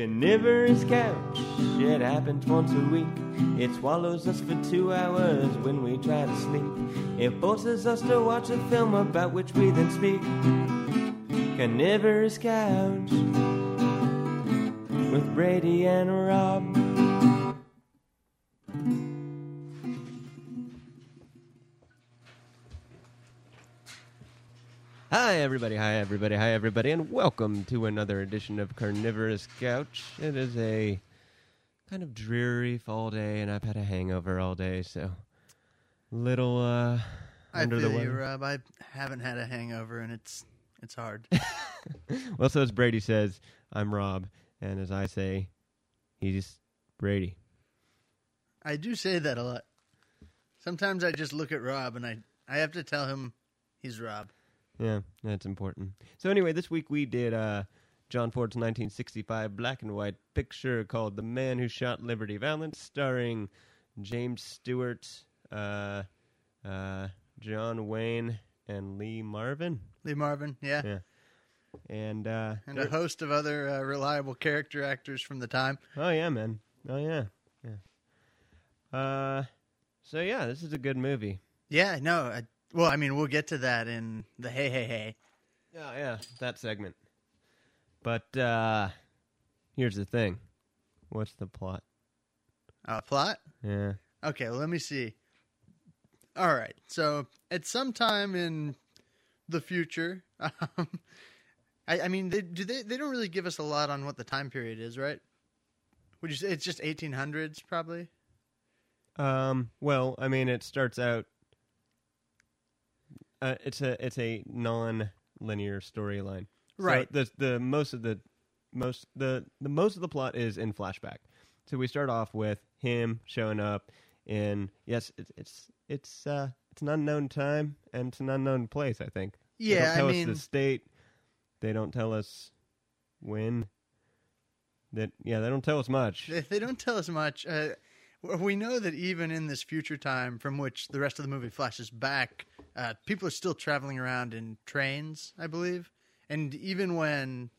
Carnivorous couch, it happens once a week. It swallows us for two hours when we try to sleep. It forces us to watch a film about which we then speak. Carnivorous couch with Brady and Rob. Hi, everybody. Hi, everybody. Hi, everybody. And welcome to another edition of Carnivorous Couch. It is a kind of dreary fall day, and I've had a hangover all day, so little uh, I under feel the you, weather. Rob. I haven't had a hangover, and it's it's hard. Well, so as Brady says, I'm Rob, and as I say, he's Brady. I do say that a lot. Sometimes I just look at Rob, and I I have to tell him he's Rob. Yeah, that's important. So anyway, this week we did uh, John Ford's 1965 black and white picture called "The Man Who Shot Liberty Valance," starring James Stewart, uh, uh, John Wayne, and Lee Marvin. Lee Marvin, yeah, Yeah, and uh, and a host of other uh, reliable character actors from the time. oh yeah, man, oh yeah, yeah. Uh, so yeah, this is a good movie. Yeah, no, I, well, I mean, we'll get to that in the hey hey hey. Yeah, yeah, that segment. But uh, here's the thing: what's the plot? Uh, plot. Yeah. Okay, well, let me see. All right, so at some time in the future, um, I, I mean, they, do they? They don't really give us a lot on what the time period is, right? Would you say it's just 1800s, probably? Um. Well, I mean, it starts out. Uh, it's a it's a non-linear storyline. So Right. the the most of the most the the most of the plot is in flashback. So we start off with him showing up in yes, it's it's it's uh it's an unknown time and it's an unknown place. I think. They Yeah, don't tell I us mean, the state. They don't tell us when. That yeah, they don't tell us much. they, they don't tell us much. Uh, we know that even in this future time, from which the rest of the movie flashes back, uh, people are still traveling around in trains, I believe. And even when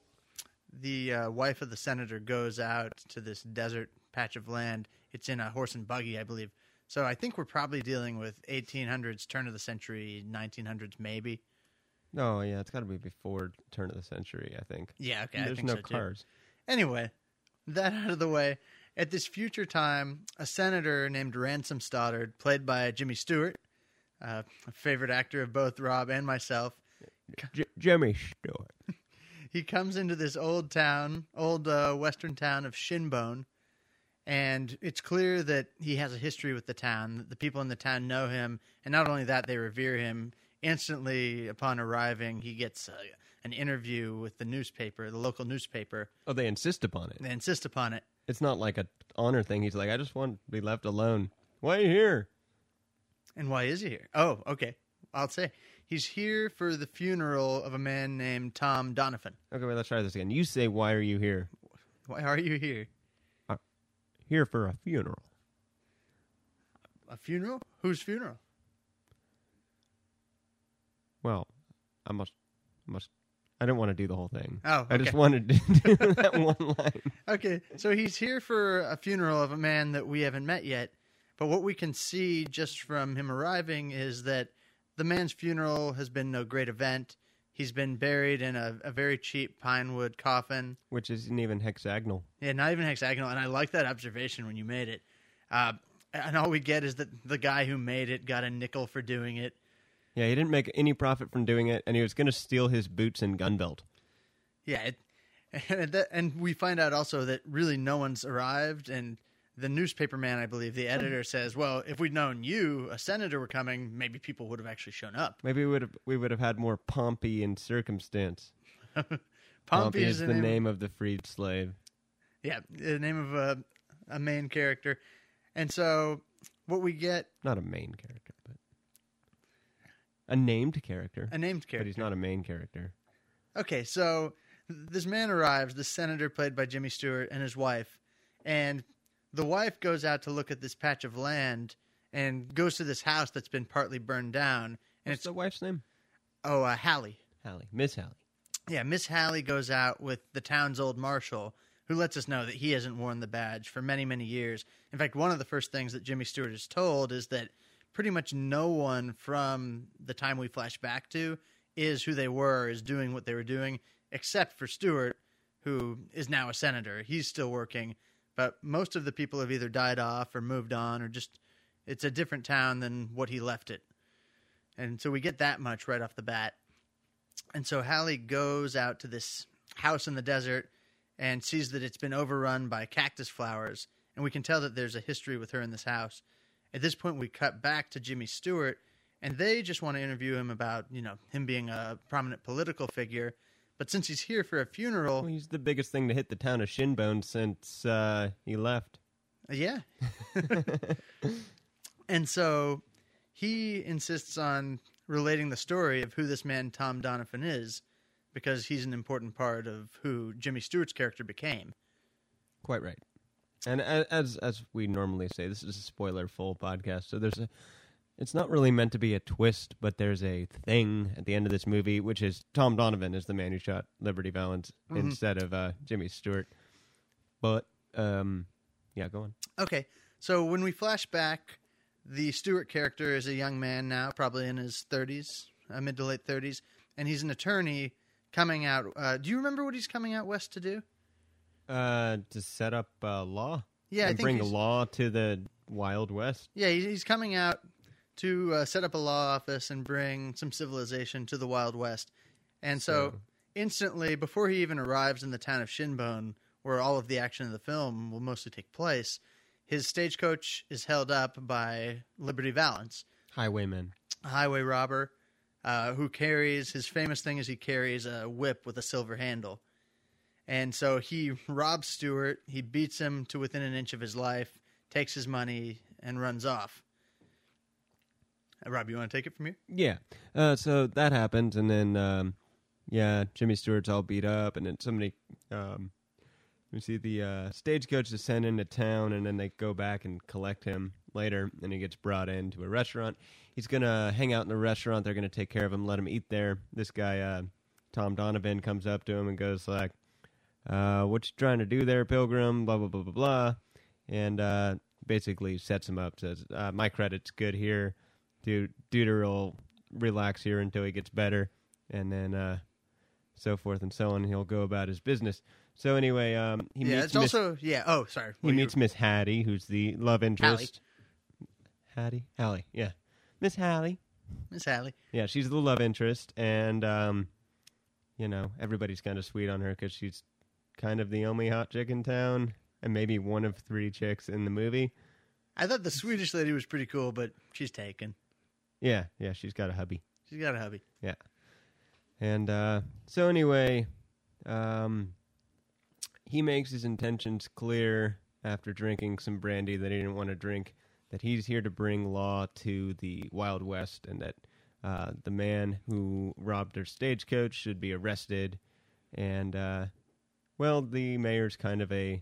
the uh, wife of the senator goes out to this desert patch of land, it's in a horse and buggy, I believe. So I think we're probably dealing with 1800s, turn of the century, 1900s, maybe. Oh yeah, it's got to be before turn of the century. I think. Yeah, okay, I There's think no so cars. Anyway, that out of the way. At this future time, a senator named Ransom Stoddard, played by Jimmy Stewart, uh, a favorite actor of both Rob and myself, J- Jimmy Stewart. he comes into this old town, old uh, western town of Shinbone, and it's clear that he has a history with the town. that The people in the town know him, and not only that, they revere him. Instantly upon arriving, he gets uh, an interview with the newspaper, the local newspaper. Oh, they insist upon it. They insist upon it. It's not like a honor thing. He's like, I just want to be left alone. Why are you here? And why is he here? Oh, okay. I'll say he's here for the funeral of a man named Tom Doniphon. Okay, wait, let's try this again. You say, why are you here? Why are you here? Uh, here for a funeral. A funeral? Whose funeral? Well, I must, must. I didn't want to do the whole thing. Oh, I just okay. wanted to do that one line. Okay, so he's here for a funeral of a man that we haven't met yet. But what we can see just from him arriving is that the man's funeral has been no great event. He's been buried in a, a very cheap pine wood coffin. Which isn't even hexagonal. Yeah, not even hexagonal. And I like that observation when you made it. Uh, and all we get is that the guy who made it got a nickel for doing it. Yeah, he didn't make any profit from doing it, and he was going to steal his boots and gun belt. Yeah, it, and, that, and we find out also that really no one's arrived, and the newspaper man, I believe, the editor says, "Well, if we'd known you, a senator, were coming, maybe people would have actually shown up." Maybe we would have we would have had more Pompey in circumstance. Pompey is is the name of the freed slave. Yeah, the name of a, a main character, and so what we get Not a main character, a named character. a named character. But he's not a main character. Okay, so this man arrives, the senator played by Jimmy Stewart, and his wife, and the wife goes out to look at this patch of land and goes to this house that's been partly burned down, and What's it's the wife's name? oh uh, Hallie. Hallie. Miss Hallie. Yeah, Miss Hallie goes out with the town's old marshal, who lets us know that he hasn't worn the badge for many, many years. In fact, one of the first things that Jimmy Stewart is told is that pretty much no one from the time we flash back to is who they were, is doing what they were doing, except for Stewart, who is now a senator. He's still working, but most of the people have either died off or moved on or just it's a different town than what he left it. And so we get that much right off the bat. And so Hallie goes out to this house in the desert and sees that it's been overrun by cactus flowers. And we can tell that there's a history with her in this house. At this point, we cut back to Jimmy Stewart, and they just want to interview him about, you know, him being a prominent political figure. But since he's here for a funeral, Well, he's the biggest thing to hit the town of Shinbone since uh, he left. Yeah. and so he insists on relating the story of who this man Tom Doniphon is because he's an important part of who Jimmy Stewart's character became. Quite right. And as as we normally say, this is a spoiler full podcast. So there's a it's not really meant to be a twist, but there's a thing at the end of this movie, which is Tom Doniphon is the man who shot Liberty Valance instead of uh, Jimmy Stewart. But um, yeah, go on. Okay. So when we flash back, the Stewart character is a young man now, probably in his 30s, uh, mid to late 30s, and he's an attorney coming out. Uh, do you remember what he's coming out west to do? Uh, to set up uh, law. Yeah, and bring law to the Wild West. Yeah, he's coming out to uh, set up a law office and bring some civilization to the Wild West. And so, So- instantly, before he even arrives in the town of Shinbone, where all of the action of the film will mostly take place, his stagecoach is held up by Liberty Valance, highwayman, highway robber uh, who carries his famous thing is he carries a whip with a silver handle. And so he robs Stewart, he beats him to within an inch of his life, takes his money, and runs off. Uh, Rob, you want to take it from here? Yeah. Uh, so that happens, and then um, yeah, Jimmy Stewart's all beat up, and then somebody um, we see the uh, stagecoach sent into town, and then they go back and collect him later, and he gets brought into a restaurant. He's gonna hang out in the restaurant. They're gonna take care of him, let him eat there. This guy, uh, Tom Doniphon, comes up to him and goes like, uh, "What you trying to do there, Pilgrim?" Blah blah blah blah blah, and uh, basically sets him up. Says, uh, "My credit's good here." Dude, Duder will relax here until he gets better, and then uh, so forth and so on. He'll go about his business. So anyway, um, he yeah, meets it's Miss, also yeah. Oh, sorry. he meets Miss Hattie, who's the love interest. Hattie, Hallie, yeah, Miss Hallie. Miss Hallie. Yeah, she's the love interest, and um, you know everybody's kind of sweet on her because she's kind of the only hot chick in town, and maybe one of three chicks in the movie. I thought the Swedish lady was pretty cool, but she's taken. Yeah, yeah, she's got a hubby. She's got a hubby. Yeah. And uh, so anyway, um, he makes his intentions clear after drinking some brandy that he didn't want to drink. That he's here to bring law to the Wild West, and that uh, the man who robbed their stagecoach should be arrested. And uh, well, the mayor's kind of a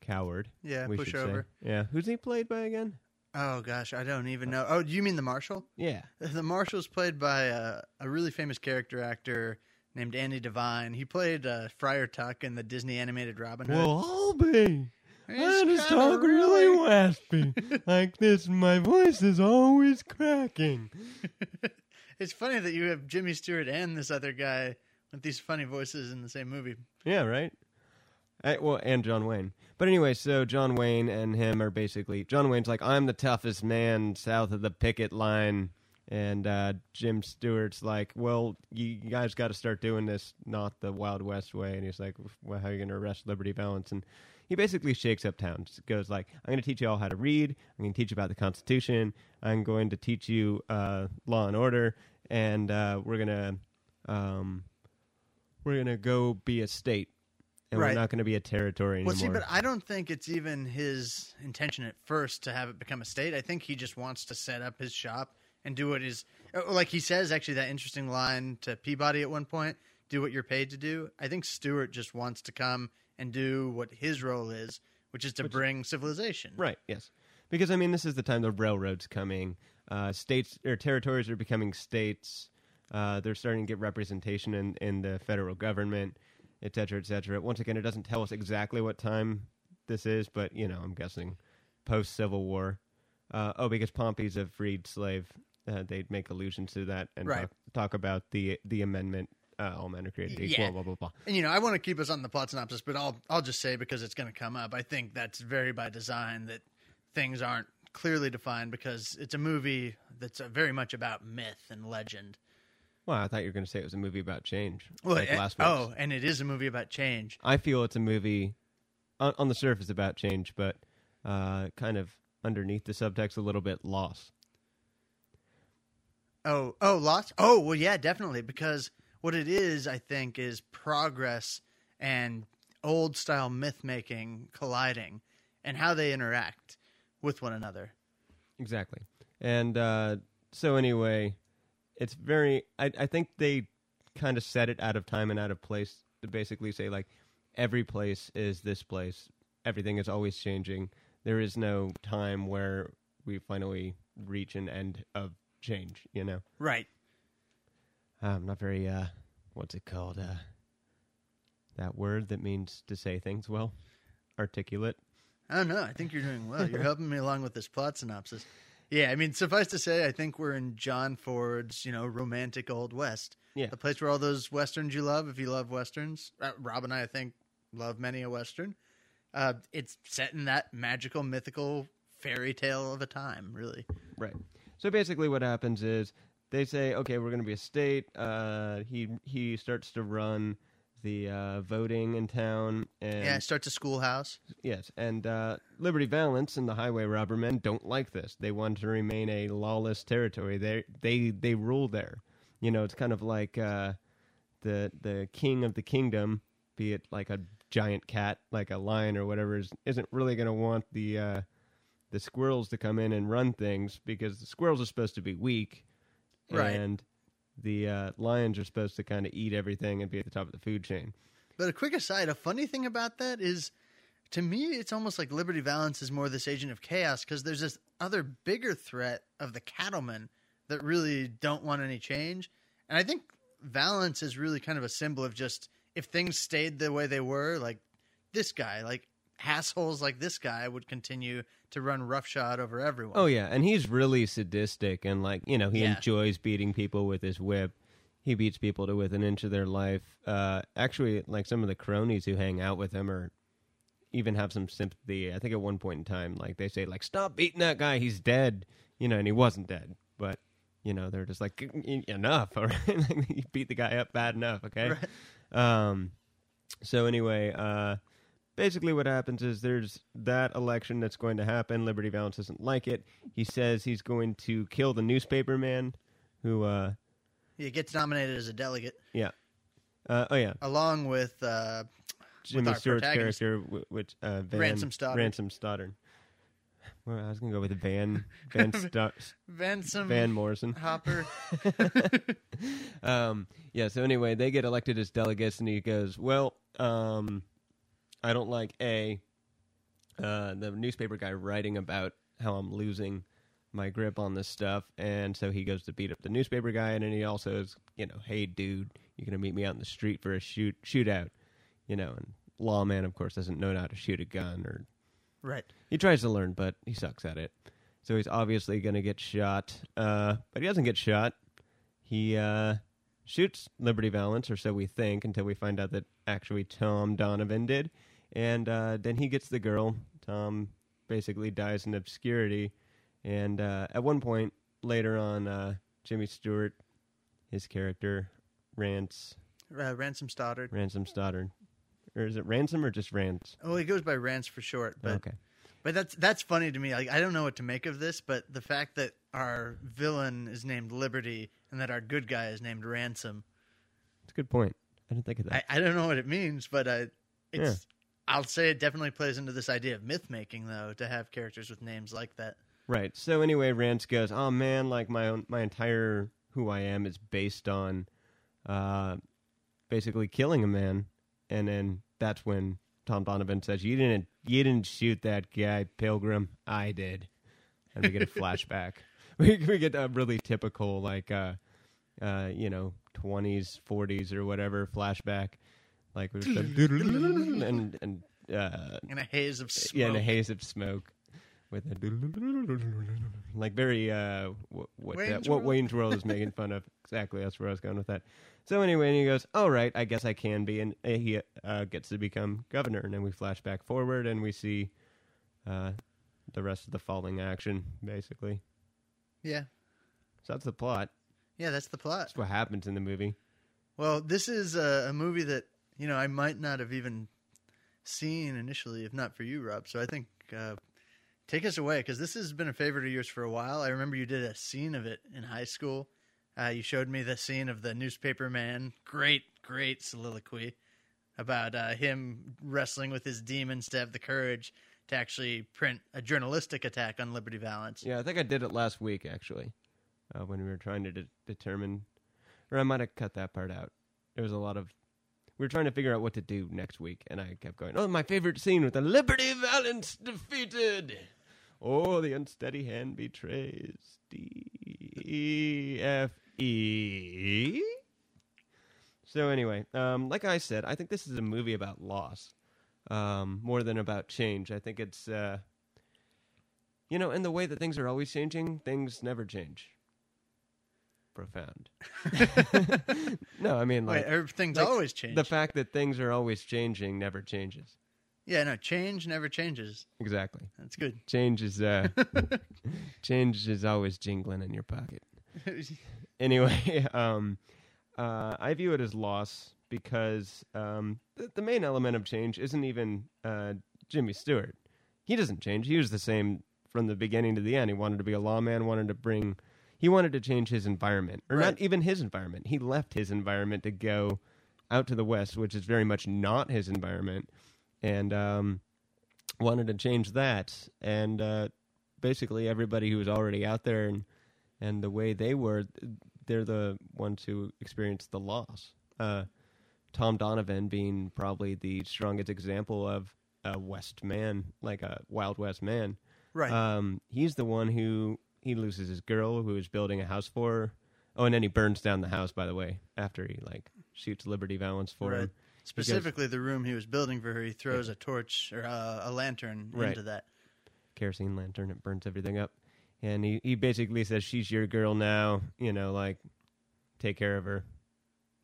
coward. Yeah, we push should over. Say. Yeah, who's he played by again? Oh gosh, I don't even know. Oh, do you mean the marshal? Yeah, The Marshal's played by a, a really famous character actor named Andy Devine. He played uh, Friar Tuck in the Disney animated Robin Hood. well, I'll be. I just talk really waspy like this. My voice is always cracking. It's funny that you have Jimmy Stewart and this other guy with these funny voices in the same movie. Yeah, right. I, well, and John Wayne. But anyway, so John Wayne and him are basically John Wayne's like I'm the toughest man south of the picket line, and uh, Jim Stewart's like, well, you guys got to start doing this not the Wild West way. And he's like, well, how are you going to arrest Liberty Valance? And he basically shakes up town. Just goes like, I'm going to teach you all how to read. I'm going to teach you about the Constitution. I'm going to teach you uh, law and order, and uh, we're gonna um, we're gonna go be a state, and Right. we're not going to be a territory anymore. Well, see, but I don't think it's even his intention at first to have it become a state. I think he just wants to set up his shop and do what is uh, like he says. Actually, that interesting line to Peabody at one point: "Do what you're paid to do." I think Stewart just wants to come and do what his role is, which is to bring civilization. Right. Yes. Because I mean, this is the time the railroads coming. Uh, states or territories are becoming states. Uh, they're starting to get representation in, in the federal government, et cetera, et cetera. Once again, it doesn't tell us exactly what time this is, but you know, I'm guessing post Civil War. Uh, oh, because Pompey's a freed slave, uh, they'd make allusions to that and Right. talk, talk about the the amendment. Uh, all men are created equal. Yeah. Blah blah blah. And you know, I want to keep us on the plot synopsis, but I'll I'll just say because it's going to come up. I think that's very by design that things aren't clearly defined because it's a movie that's uh, very much about myth and legend. Well, I thought you were going to say it was a movie about change. Well, like eh, last week's. oh, and it is a movie about change. I feel it's a movie on, on the surface about change, but uh, kind of underneath the subtext a little bit lost. Oh, oh, lost. Oh, well, yeah, definitely. Because what it is, I think, is progress and old style myth making colliding, and how they interact with one another. Exactly. And uh, so anyway, it's very. I, I think they kind of set it out of time and out of place to basically say like every place is this place. Everything is always changing. There is no time where we finally reach an end of change. You know. Right. I'm not very. Uh, what's it called? Uh, that word that means to say things well, articulate. I don't know. I think you're doing well. You're helping me along with this plot synopsis. Yeah, I mean, suffice to say, I think we're in John Ford's, you know, romantic old west. Yeah. The place where all those westerns you love, if you love westerns. Uh, Rob and I, I think, love many a western. Uh, it's set in that magical, mythical fairy tale of a time, really. Right. So basically, what happens is they say, "Okay, we're going to be a state." Uh, he he starts to run the uh, voting in town, and yeah, it starts a schoolhouse. yes, and uh, Liberty Valance and the Highway Robber Men don't like this. They want to remain a lawless territory. They they they rule there. You know, it's kind of like uh, the the king of the kingdom, be it like a giant cat, like a lion or whatever, is, isn't really going to want the uh, the squirrels to come in and run things because the squirrels are supposed to be weak, Right. and the uh, lions are supposed to kind of eat everything and be at the top of the food chain. But a quick aside, a funny thing about that is, to me, it's almost like Liberty Valance is more this agent of chaos because there's this other bigger threat of the cattlemen that really don't want any change. And I think Valance is really kind of a symbol of just if things stayed the way they were, like this guy, like assholes like this guy would continue to run roughshod over everyone. Oh yeah, and he's really sadistic and like you know he Yeah. enjoys beating people with his whip. He beats people to within an inch of their life. Uh, actually, like some of the cronies who hang out with him are even have some sympathy. I think at one point in time, like they say, like stop beating that guy, he's dead. You know, and he wasn't dead, but you know they're just like "E- e- enough. All right, Like, you beat the guy up bad enough. Okay. Um. So anyway, uh, basically what happens is there's that election that's going to happen. Liberty Valance doesn't like it. He says he's going to kill the newspaper man, who, uh, He gets nominated as a delegate yeah, uh, oh yeah, along with uh, Jimmy our Stewart's character, which uh, Van, Ransom Stoddard. Ransom Stoddard. Well, I was gonna go with Van Van Sto- Vansom Van Morrison. Hopper. um, yeah. So anyway, they get elected as delegates, and he goes, "Well, um, I don't like a uh, the newspaper guy writing about how I'm losing my grip on this stuff, and so he goes to beat up the newspaper guy, and then he also is, you know, hey dude, you're gonna meet me out in the street for a shoot shootout, you know, and lawman of course doesn't know how to shoot a gun or right. he tries to learn, but he sucks at it. So he's obviously going to get shot. Uh, but he doesn't get shot. He uh, shoots Liberty Valance, or so we think, until we find out that actually Tom Doniphon did. And uh, then he gets the girl. Tom basically dies in obscurity. And uh, at one point later on, uh, Jimmy Stewart, his character, rants, Uh, Ransom Stoddard. Ransom Stoddard. Or is it Ransom or just Rance? Oh, he goes by Rance for short, but okay. but that's that's funny to me. Like I don't know what to make of this, but the fact that our villain is named Liberty and that our good guy is named Ransom, It's a good point. I didn't think of that. I, I don't know what it means, but uh, it's. I'll say it definitely plays into this idea of myth making, though, to have characters with names like that. Right. So anyway, Rance goes, "Oh man, like my own, my entire who I am is based on, uh, basically killing a man." And then that's when Tom Doniphon says, "You didn't, you didn't shoot that guy, Pilgrim. I did." And we get a flashback. We we get a really typical like, uh, uh, you know, twenties, forties, or whatever flashback. Like and and uh, In a haze of smoke. yeah, in a haze of smoke with a like very uh what what, Wayne's what World? Wayne's World is making fun of exactly. That's where I was going with that. So anyway, and he goes, "All right, I guess I can be," and he uh, gets to become governor, and then we flash back forward, and we see uh, the rest of the falling action, basically. Yeah. So that's the plot. Yeah, that's the plot. That's what happens in the movie. Well, this is a, a movie that you know I might not have even seen initially, if not for you, Rob. So I think uh, take us away because this has been a favorite of yours for a while. I remember you did a scene of it in high school. Uh, you showed me the scene of the newspaper man. Great, great soliloquy about uh, him wrestling with his demons to have the courage to actually print a journalistic attack on Liberty Valance. Yeah, I think I did it last week actually, uh, when we were trying to de- determine, or I might have cut that part out. There was a lot of. We were trying to figure out what to do next week, and I kept going. Oh, my favorite scene with the Liberty Valance defeated. Oh, the unsteady hand betrays. D E F E. So anyway, um, like I said, I think this is a movie about loss, um, more than about change. I think it's. Uh, you know, in the way that things are always changing, things never change. Profound. no, I mean like Wait, everything's like, always changed. the fact that things are always changing never changes. yeah, no, change never changes. Exactly. That's good. Change is uh change is always jingling in your pocket. Anyway, um uh I view it as loss because um the, the main element of change isn't even uh Jimmy Stewart. He doesn't change. He was the same from the beginning to the end. He wanted to be a lawman, wanted to bring he wanted to change his environment. Or not even his environment. He left his environment to go out to the west, which is very much not his environment. And um wanted to change that and uh basically everybody who was already out there and and the way they were they're the ones who experienced the loss uh tom doniphon being probably the strongest example of a west man like a wild west man right. um he's the one who he loses his girl who is building a house for her. oh and then he burns down the house by the way after he like shoots liberty valance for Right. him Specifically, the room he was building for her, he throws a torch or uh, a lantern Right. into that. kerosene lantern. It burns everything up. And he, he basically says, She's your girl now. You know, like, take care of her.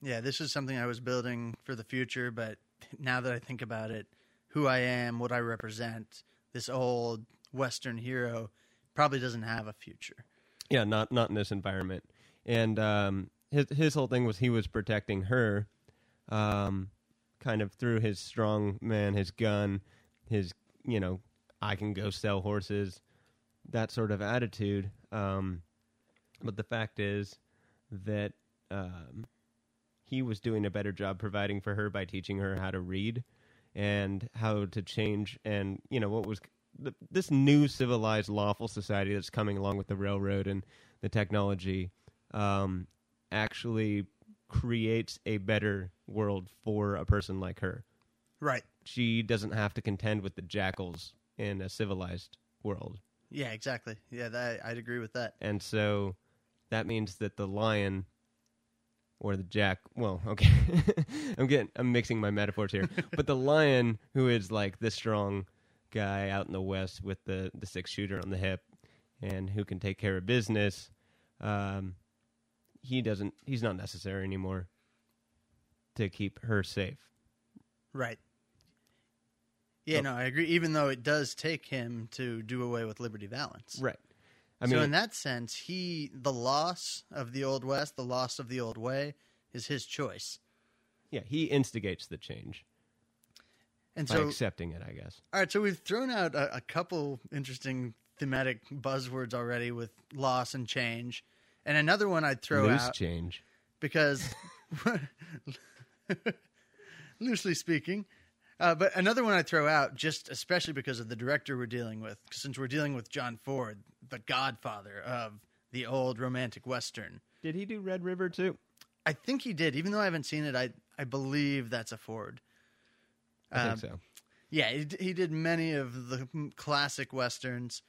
Yeah, this is something I was building for the future, but now that I think about it, who I am, what I represent, this old Western hero probably doesn't have a future. Yeah, not not in this environment. And um, his his whole thing was he was protecting her, um, kind of through his strong man, his gun, his you know, I can go sell horses, that sort of attitude. Um, but the fact is that um, he was doing a better job providing for her by teaching her how to read and how to change and you know what was th- this new civilized lawful society that's coming along with the railroad and the technology um, actually creates a better world for a person like her Right. she doesn't have to contend with the jackals in a civilized world Yeah, exactly. Yeah, that, I'd agree with that. and so that means that the lion or the jack well okay i'm getting i'm mixing my metaphors here but the lion who is like the strong guy out in the west with the the six shooter on the hip and who can take care of business um he doesn't he's not necessary anymore to keep her safe Right. Yeah, So- no, I agree. Even though it does take him to do away with Liberty Valance. right i mean, so in that sense, he the loss of the old west, the loss of the old way, is his choice. yeah he instigates the change And by so, accepting it i guess all right, so we've thrown out a, a couple interesting thematic buzzwords already with loss and change, and another one I'd throw loose out change because, loosely speaking. Uh, but another one I throw out, just especially because of the director we're dealing with, since we're dealing with John Ford, the godfather of the old romantic western. did he do red river too I think he did, even though I haven't seen it. I I believe that's a Ford. I Um, think so Yeah, he, he did many of the classic westerns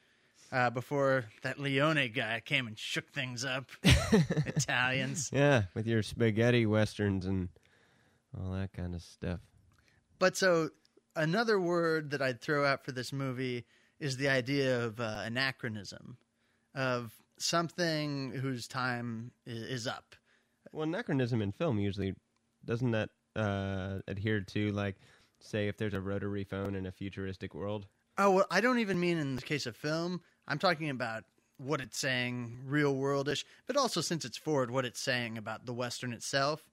uh, before that Leone guy came and shook things up. Italians. Yeah, with your spaghetti westerns and all that kind of stuff. But so another word that I'd throw out for this movie is the idea of uh, anachronism, of something whose time is, is up. Well, anachronism in film usually doesn't that uh, adhere to like, say, if there's a rotary phone in a futuristic world. Oh, well, I don't even mean in the case of film. I'm talking about what it's saying, real worldish, but also since it's Ford, what it's saying about the Western itself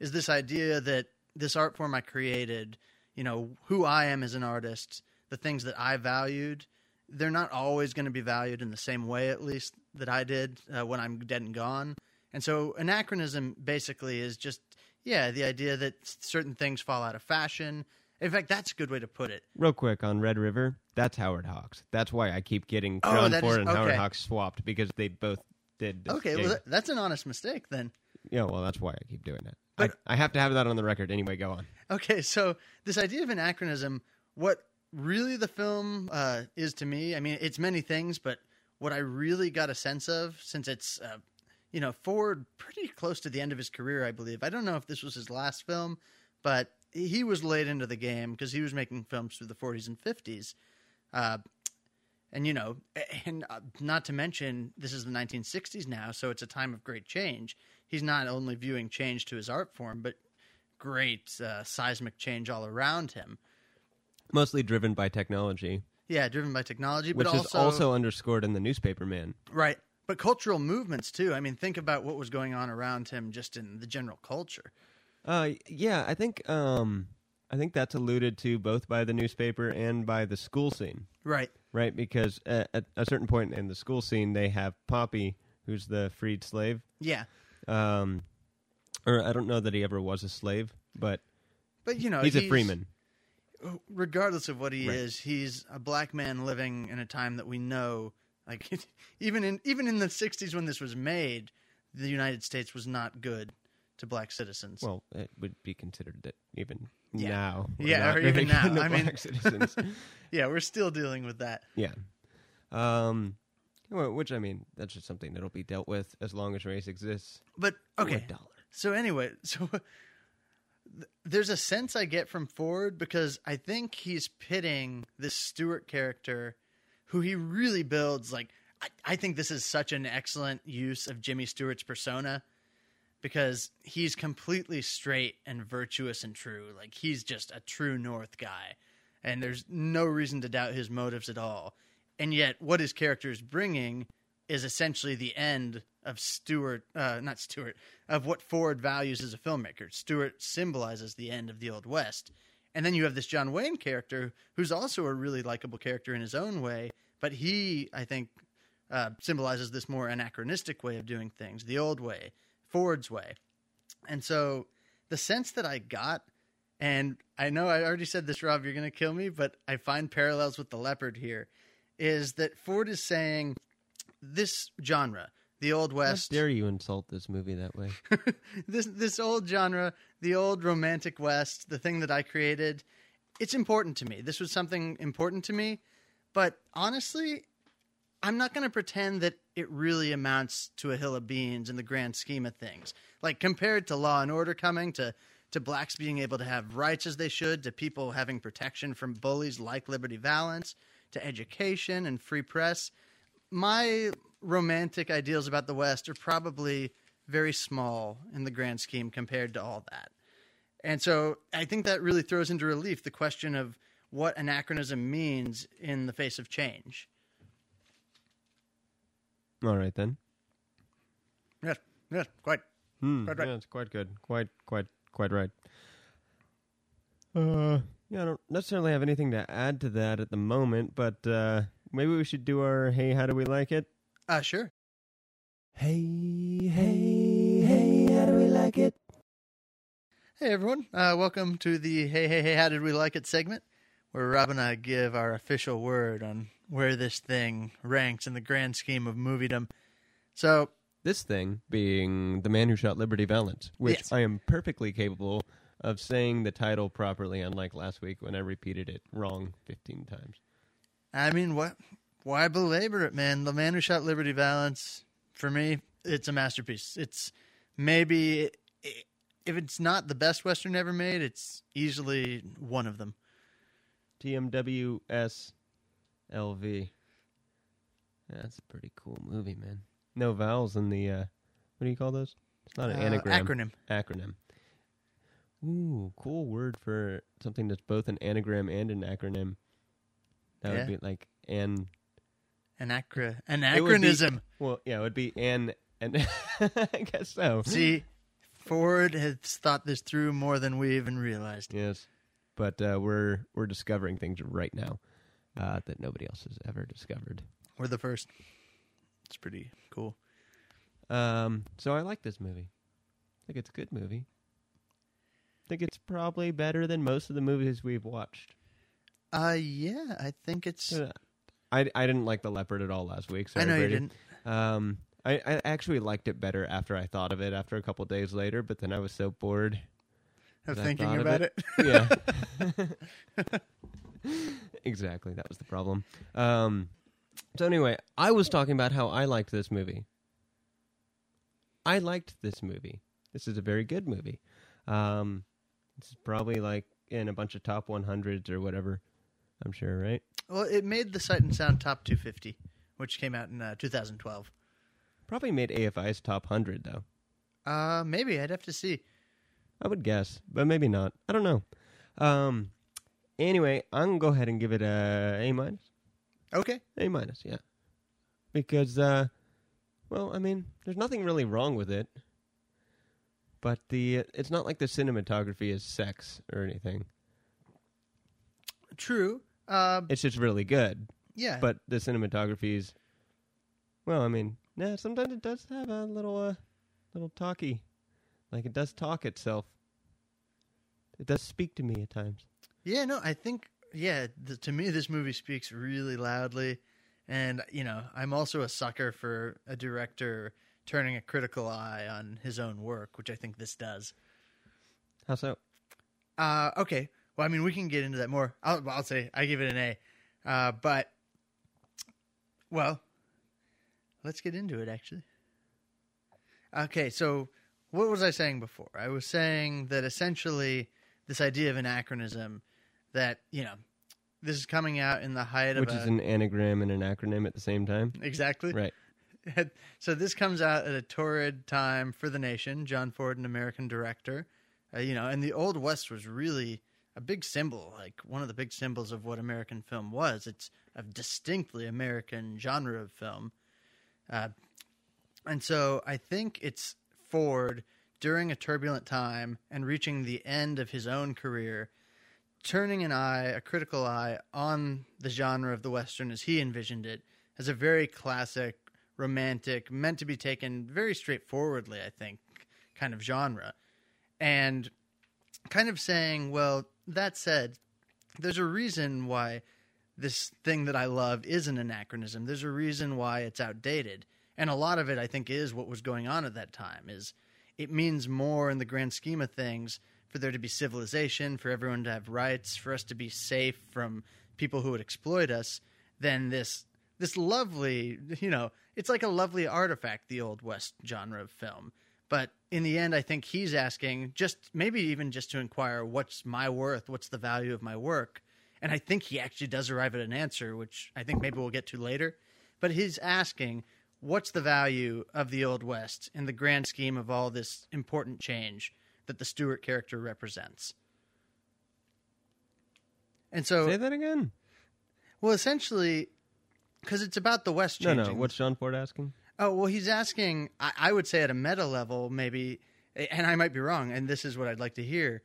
is this idea that this art form I created, you know, who I am as an artist, the things that I valued, they're not always going to be valued in the same way, at least that I did uh, when I'm dead and gone. And so anachronism basically is just, yeah, the idea that certain things fall out of fashion. In fact, that's a good way to put it. Real quick on Red River, that's Howard Hawks. That's why I keep getting Oh, John that Ford is- and Howard okay. Hawks swapped because they both did. This Okay, gig. well, that, that's an honest mistake then. yeah, well, that's why I keep doing it. But- I, I have to have that on the record anyway. Go on. Okay, so this idea of anachronism, what really the film uh, is to me, I mean, it's many things, but what I really got a sense of, since it's, uh, you know, Ford pretty close to the end of his career, I believe. I don't know if this was his last film, but he was late into the game because he was making films through the 40s and 50s. Uh, and, you know, and uh, not to mention, this is the 1960s now, so it's a time of great change. He's not only viewing change to his art form, but great uh, seismic change all around him. Mostly driven by technology, Yeah, driven by technology, which but is also, also underscored in the newspaper man. right. But cultural movements too. I mean, think about what was going on around him just in the general culture. Uh, yeah, I think um, I think that's alluded to both by the newspaper and by the school scene, Right. right? Because at, at a certain point in the school scene, they have Poppy, who's the freed slave. Yeah. Um, or I don't know that he ever was a slave, but But you know, he's, a freeman. Regardless of what he Right. is, he's a black man living in a time that we know. Like even in even in the '60s when this was made, the United States was not good to black citizens. Well, it would be considered that even Yeah. now. Yeah, or even now. I mean- black citizens. yeah, we're still dealing with that. yeah. Um, which I mean, that's just something that'll be dealt with as long as race exists. But okay, dollar. So anyway, so there's a sense I get from Ford because I think he's pitting this Stewart character, who he really builds. Like I, I think this is such an excellent use of Jimmy Stewart's persona because he's completely straight and virtuous and true. Like he's just a true North guy, and there's no reason to doubt his motives at all. And yet, what his character is bringing is essentially the end of Stewart, uh, not Stewart, of what Ford values as a filmmaker. Stewart symbolizes the end of the Old West. And then you have this John Wayne character who's also a really likable character in his own way, but he, I think, uh, symbolizes this more anachronistic way of doing things, the old way, Ford's way. And so the sense that I got, and I know I already said this, Rob, you're going to kill me, but I find parallels with the leopard here, is that Ford is saying this genre, the Old How West, dare you insult this movie that way? this this old genre, the old romantic West, the thing that I created, it's important to me. This was something important to me, but honestly, I'm not going to pretend that it really amounts to a hill of beans in the grand scheme of things. Like compared to Law and Order coming to to blacks being able to have rights as they should, to people having protection from bullies like Liberty Valance, to education and free press. My romantic ideals about the West are probably very small in the grand scheme compared to all that. And so I think that really throws into relief the question of what anachronism means in the face of change. All right then. Yes, yes, quite. Hmm, Quite right. Yeah, it's quite good. Quite, quite, quite right. Uh, yeah, I don't necessarily have anything to add to that at the moment, but uh, maybe we should do our "Hey, how do we like it?" Uh, sure. Hey, hey, hey, how do we like it? Hey, everyone. Uh, welcome to the Hey, Hey, Hey, How Did We Like It segment, where Rob and I give our official word on where this thing ranks in the grand scheme of moviedom. So, This thing being the man who shot Liberty Valance, which Yes. I am perfectly capable of saying the title properly, unlike last week when I repeated it wrong fifteen times. I mean, what? Why belabor it, man? The Man Who Shot Liberty Valance, for me, it's a masterpiece. It's maybe, if it's not the best western ever made, it's easily one of them. TMWS LV. That's a pretty cool movie, man. No vowels in the uh what do you call those? It's not an Uh, anagram. acronym. Acronym. Ooh, cool word for something that's both an anagram and an acronym. That Yeah. would be like an Anacra- It would be- anachronism. well, yeah, it would be an and I guess so. See, Ford has thought this through more than we even realized. Yes, but uh, we're we're discovering things right now uh, that nobody else has ever discovered. We're the first. It's pretty cool. Um, so I like this movie. I think it's a good movie. I think it's probably better than most of the movies we've watched. Uh, yeah, I think it's. Uh, I I didn't like the leopard at all last week. I Sorry, know you didn't. Um, I, I actually liked it better after I thought of it after a couple days later, but then I was so bored. Of thinking about it. it. Yeah. exactly. That was the problem. Um, so anyway, I was talking about how I liked this movie. I liked this movie. This is a very good movie. Um, is probably like in a bunch of top 100s or whatever. I'm sure, right? Well, it made the Sight and Sound Top 250, which came out in uh, 2012. Probably made AFI's top 100 though. Uh, maybe I'd have to see. I would guess, but maybe not. I don't know. Um, anyway, I'm gonna go ahead and give it a A minus. Okay. A minus, yeah. Because, uh, well, I mean, there's nothing really wrong with it, but the it's not like the cinematography is sex or anything. True. Uh, It's just really good, yeah. but the cinematography is, well, I mean, yeah, sometimes it does have a little, uh, little talky, like it does talk itself. It does speak to me at times. Yeah, no, I think yeah. The, to me, this movie speaks really loudly, and you know, I'm also a sucker for a director turning a critical eye on his own work, which I think this does. How so? Uh, okay, well, I mean, we can get into that more. I'll, I'll say I give it an A, uh, but well, let's get into it. Actually, okay. So, what was I saying before? I was saying that essentially this idea of anachronism, that you know, this is coming out in the height Which of which is an anagram and an acronym at the same time. exactly Right. so this comes out at a torrid time for the nation. John Ford, an American director, uh, you know, and the Old West was really a big symbol, like one of the big symbols of what American film was. It's a distinctly American genre of film, uh, and so I think it's Ford during a turbulent time and reaching the end of his own career. Turning an eye, a critical eye, on the genre of the Western as he envisioned it, as a very classic romantic, meant to be taken very straightforwardly, I think, kind of genre. And kind of saying, well, that said, there's a reason why this thing that I love is an anachronism. There's a reason why it's outdated. And a lot of it I think is what was going on at that time is it means more in the grand scheme of things for there to be civilization, for everyone to have rights, for us to be safe from people who would exploit us then this this lovely, you know, it's like a lovely artifact, the Old West genre of film. But in the end, I think he's asking just maybe even just to inquire what's my worth, what's the value of my work. And I think he actually does arrive at an answer, which I think maybe we'll get to later. But he's asking, what's the value of the Old West in the grand scheme of all this important change that the Stewart character represents? And so, Say that again. well, essentially, because it's about the West No, no. What's John Ford asking? Oh well, he's asking. I, I would say at a meta level, maybe, and I might be wrong. And this is what I'd like to hear.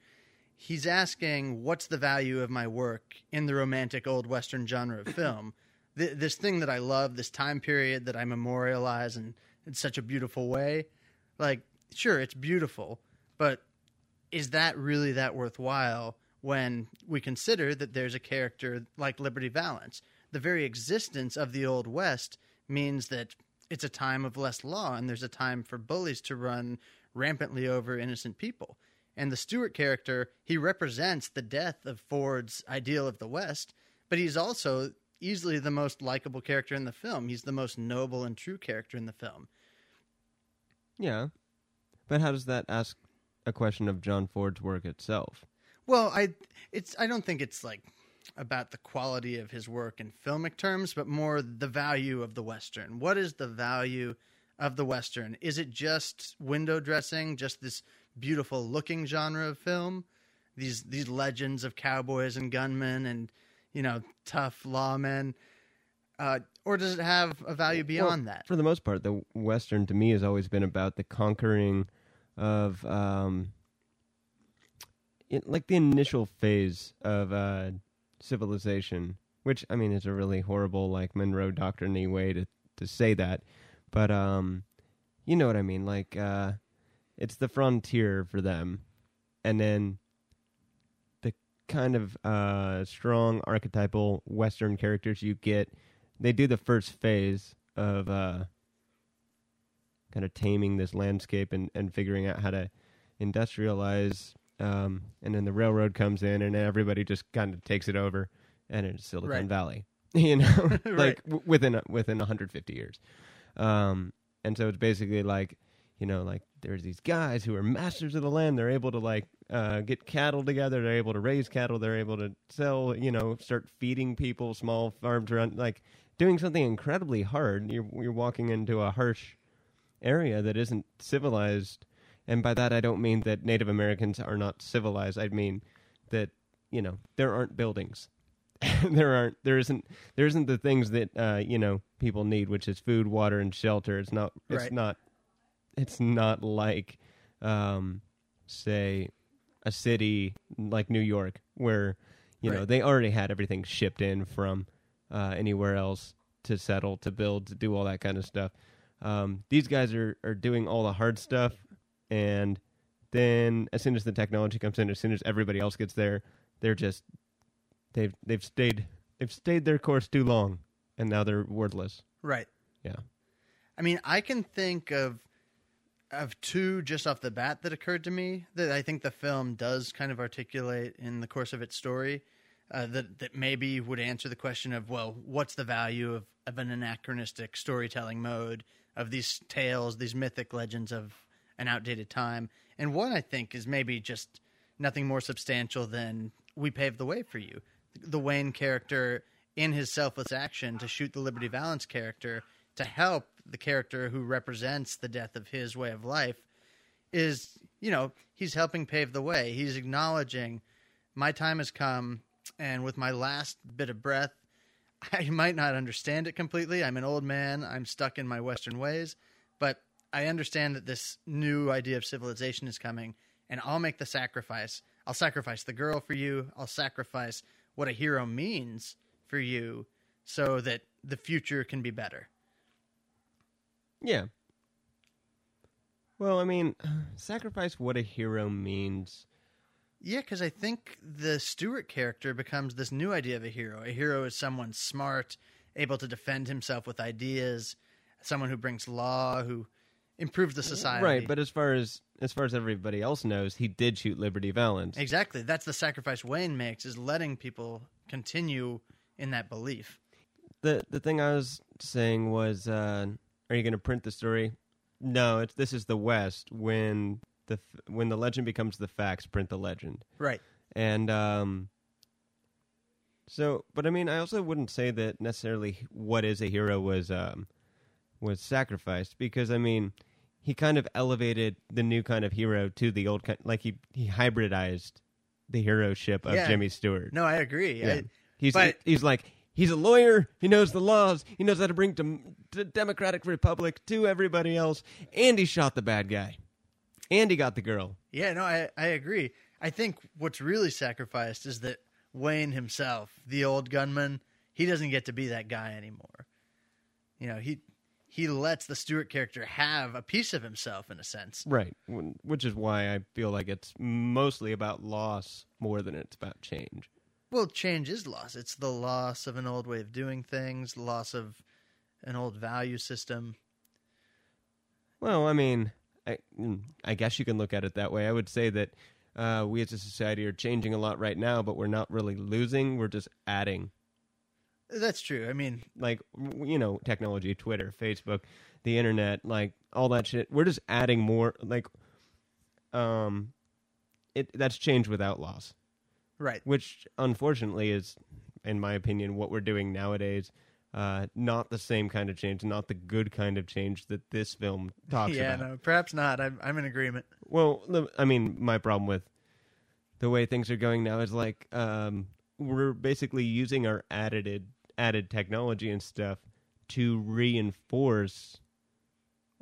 He's asking, "What's the value of my work in the romantic old Western genre of film? Th- this thing that I love, this time period that I memorialize in, in such a beautiful way. Like, sure, it's beautiful, but is that really that worthwhile when we consider that there's a character like Liberty Valance? The very existence of the Old West means that it's a time of less law and there's a time for bullies to run rampantly over innocent people. And the Stewart character, he represents the death of Ford's ideal of the West, but he's also easily the most likable character in the film. He's the most noble and true character in the film. Yeah, but how does that ask a question of John Ford's work itself. Well, I it's I don't think it's like about the quality of his work in filmic terms, but more the value of the western. What is the value of the western? Is it just window dressing, just this beautiful looking genre of film? These these legends of cowboys and gunmen and you know tough lawmen, uh, or does it have a value beyond Well, that? For the most part, the Western to me has always been about the conquering of, um, like the initial phase of uh, civilization, which I mean is a really horrible, like Monroe Doctrine way to to say that, but um, you know what I mean. Like, uh, it's the frontier for them, and then the kind of uh, strong archetypal Western characters you get they do the first phase of uh, kind of taming this landscape and, and figuring out how to industrialize. Um, and then the railroad comes in, and everybody just kind of takes it over, and it's Silicon Right. Valley, you know, Right. like w- within within 150 years. Um, and so it's basically like, you know, like there's these guys who are masters of the land. They're able to like uh, get cattle together. They're able to raise cattle. They're able to sell, you know, start feeding people, small farms around, like doing something incredibly hard. You're you're walking into a harsh area that isn't civilized, and by that I don't mean that Native Americans are not civilized. I mean that you know there aren't buildings. there aren't there isn't there isn't the things that uh, you know people need, which is food, water, and shelter. It's not it's Right. not it's not like um, say a city like New York where you know they already had everything shipped in from uh, anywhere else to settle, to build, to do all that kind of stuff. Um, these guys are are doing all the hard stuff, and then as soon as the technology comes in, as soon as everybody else gets there, they're just they've they've stayed they've stayed their course too long, and now they're wordless. Right. Yeah. I mean, I can think of of two just off the bat that occurred to me that I think the film does kind of articulate in the course of its story. Uh, that that maybe would answer the question of well, what's the value of, of an anachronistic storytelling mode of these tales, these mythic legends of an outdated time? And one I think is maybe just nothing more substantial than we paved the way for you. The Wayne character in his selfless action to shoot the Liberty Valance character to help the character who represents the death of his way of life is, you know, he's helping pave the way. He's acknowledging my time has come, and with my last bit of breath, I might not understand it completely. I'm an old man. I'm stuck in my Western ways, but I understand that this new idea of civilization is coming, and I'll make the sacrifice. I'll sacrifice the girl for you. I'll sacrifice what a hero means for you so that the future can be better. Yeah. Well, I mean, sacrifice what a hero means. Yeah, because I think the Stewart character becomes this new idea of a hero. A hero is someone smart, able to defend himself with ideas, someone who brings law, who improves the society. Right, but as far as as far as everybody else knows, he did shoot Liberty Valance. exactly, that's the sacrifice Wayne makes is letting people continue in that belief. the the thing I was saying was, uh, are you going to print the story? No, it's this is the West. When the f- when the legend becomes the facts, print the legend. Right. And um, so, but I mean, I also wouldn't say that necessarily what is a hero was um was sacrificed because I mean, he kind of elevated the new kind of hero to the old kind, like he he hybridized the hero ship of Yeah. Jimmy Stewart. No, I agree. Yeah. I- he's but- he's like he's a lawyer. He knows the laws. He knows how to bring dem- the Democratic Republic to everybody else. And he shot the bad guy. And he got the girl. Yeah, no, I, I agree. I think what's really sacrificed is that Wayne himself, the old gunman, he doesn't get to be that guy anymore. You know, he he lets the Stewart character have a piece of himself in a sense. Right. Which is why I feel like it's mostly about loss more than it's about change. Well, change is loss. It's the loss of an old way of doing things, loss of an old value system. Well, I mean, I, mm, I guess you can look at it that way. I would say that uh, we as a society are changing a lot right now, but we're not really losing. We're just adding. That's true. I mean, like you know technology twitter facebook the internet like all that shit we're just adding more like um it that's changed without loss, Right. which unfortunately is, in my opinion, what we're doing nowadays. Uh, not the same kind of change, not the good kind of change that this film talks yeah, about. Yeah, no, perhaps not. I'm, I'm in agreement. Well, the- I mean, my problem with the way things are going now is like um, we're basically using our added added technology and stuff to reinforce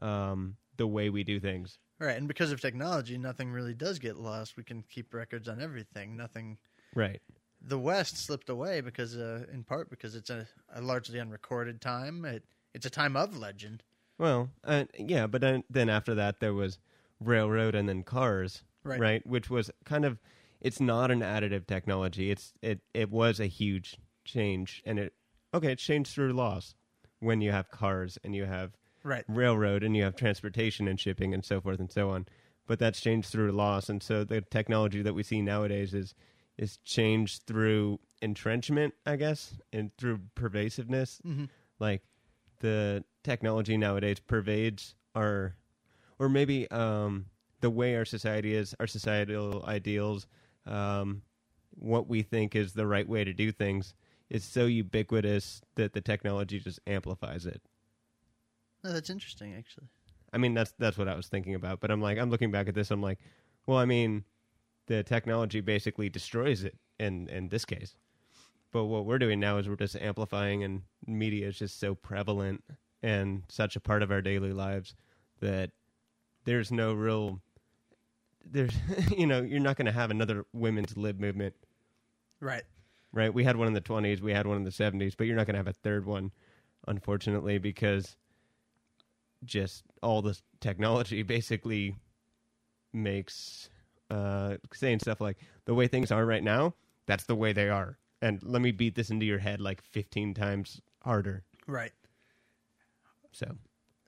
um, the way we do things. Right. And because of technology, nothing really does get lost. We can keep records on everything. Nothing. Right. The West slipped away because, uh, in part, because it's a, a largely unrecorded time. It, it's a time of legend. Well, uh, yeah, but then, then after that there was railroad and then cars, Right. Which was kind of it's not an additive technology. It's it it was a huge change, and it okay, it changed through loss when you have cars and you have Right. railroad and you have transportation and shipping and so forth and so on. But that's changed through loss, and so the technology that we see nowadays is is changed through entrenchment, I guess, and through pervasiveness. Mm-hmm. Like the technology nowadays pervades our, or maybe um, the way our society is, our societal ideals, um, what we think is the right way to do things, is so ubiquitous that the technology just amplifies it. Oh, that's interesting, actually. I mean, that's that's what I was thinking about. But I'm like, I'm looking back at this. I'm like, well, I mean, the technology basically destroys it in in this case. But what we're doing now is we're just amplifying, and media is just so prevalent and such a part of our daily lives that there's no real there's you know you're not going to have another women's lib movement Right. right? We had one in the 20s, we had one in the 70s, but you're not going to have a third one, unfortunately, because just all this technology basically makes uh, saying stuff like the way things are right now, that's the way they are. And let me beat this into your head like 15 times harder. Right. So,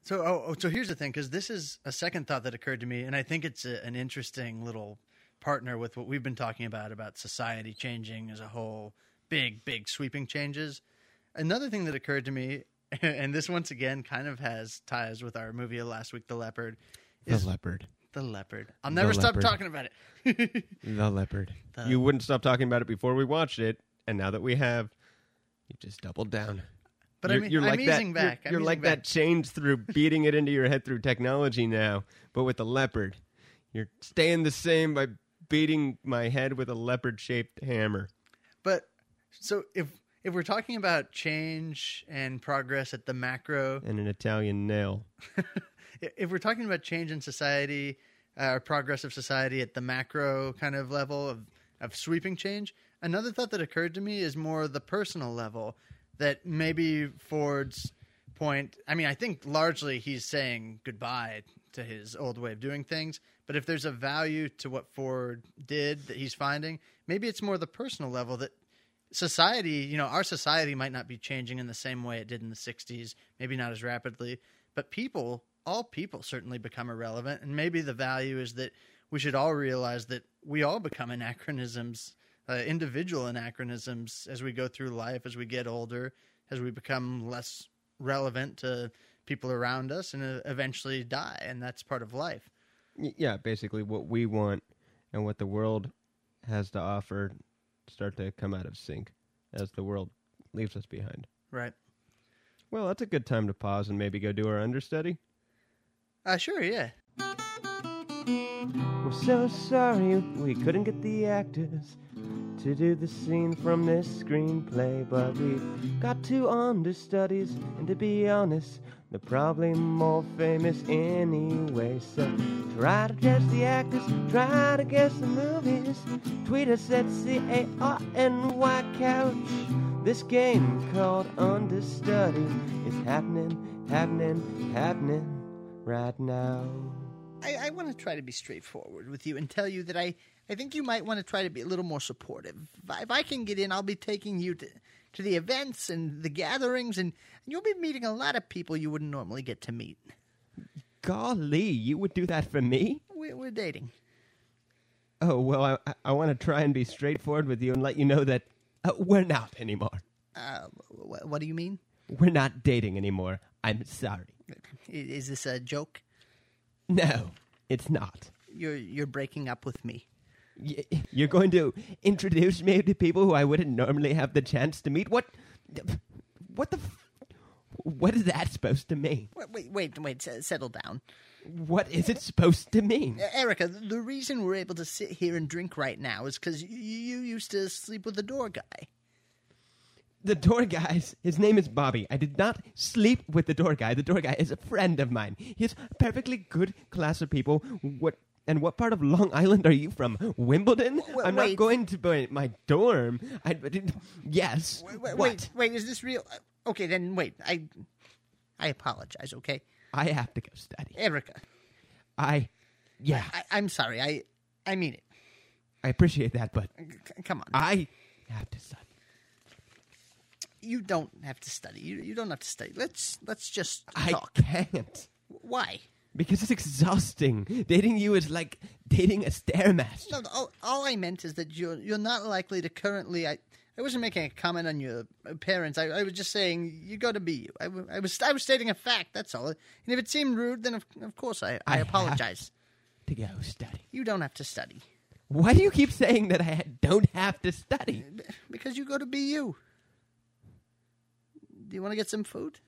So, oh, oh, so here's the thing, because this is a second thought that occurred to me, and I think it's a, an interesting little partner with what we've been talking about about society changing as a whole, big, big sweeping changes. Another thing that occurred to me, and this once again kind of has ties with our movie last week, The Leopard, is the leopard. The leopard. I'll never The stop leopard. talking about it. The leopard. The- You wouldn't stop talking about it before we watched it, and now that we have, you just doubled down. but you're, I mean, you're I'm like easing that. back. You're, I'm you're like back. that change through beating it into your head through technology now, but with the leopard. You're staying the same by beating my head with a leopard-shaped hammer. But so if if we're talking about change and progress at the macro and an Italian nail. if we're talking about change in society uh, or progress of society at the macro kind of level of, of sweeping change, another thought that occurred to me is more the personal level that maybe Ford's point. I mean, I think largely he's saying goodbye to his old way of doing things. But if there's a value to what Ford did that he's finding, maybe it's more the personal level that society, you know, our society might not be changing in the same way it did in the 60s, maybe not as rapidly, but people, all people certainly become irrelevant. And maybe the value is that we should all realize that we all become anachronisms, uh, individual anachronisms as we go through life, as we get older, as we become less relevant to people around us and uh, eventually die. And that's part of life. Yeah, basically what we want and what the world has to offer start to come out of sync as the world leaves us behind. Right. Well, that's a good time to pause and maybe go do our understudy. Uh, sure, yeah. We're so sorry we couldn't get the actors to do the scene from this screenplay, but we've got two understudies, and to be honest, they're probably more famous anyway. So try to guess the actors, try to guess the movies. Tweet us at C A R N Y Couch. This game called Understudy is happening, happening, happening right now. I, I want to try to be straightforward with you and tell you that I, I think you might want to try to be a little more supportive. If I, if I can get in, I'll be taking you to, to the events and the gatherings, and, and you'll be meeting a lot of people you wouldn't normally get to meet. Golly, you would do that for me? We're, we're dating. Oh, well, I, I- I want to try and be straightforward with you and let you know that uh, we're not anymore. Uh, wh- what do you mean? We're not dating anymore. I'm sorry. Is this a joke? No, it's not. You're you're breaking up with me. Y- You're going to introduce me to people who I wouldn't normally have the chance to meet. What? What the? f- What is that supposed to mean? Wait, wait, wait, wait s- settle down. What is it supposed to mean? Erica, the reason we're able to sit here and drink right now is because you, you used to sleep with the door guy. The door guys. His name is Bobby. I did not sleep with the door guy. The door guy is a friend of mine. He's a perfectly good class of people. What? And what part of Long Island are you from? Wimbledon? Wait, I'm wait. not going to my, my dorm. I, yes. Wait, wait, what? wait, wait, is this real? Uh, Okay, then wait. I, I apologize. Okay, I have to go study. Erica, I, yeah, I, I'm sorry. I, I mean it. I appreciate that, but C- come on. I have to study. You don't have to study. You, you don't have to study. Let's let's just I talk. can't Why? because it's exhausting. Dating you is like dating a stairmaster. No, all, all I meant is that you're you're not likely to currently. I I wasn't making a comment on your parents. I, I was just saying you got to be you. I, w- I was I was stating a fact. That's all. And if it seemed rude, then of, of course I I, I apologize. To go study. You don't have to study Why do you keep saying that I don't have to study? because you got to be you. Do you want to get some food?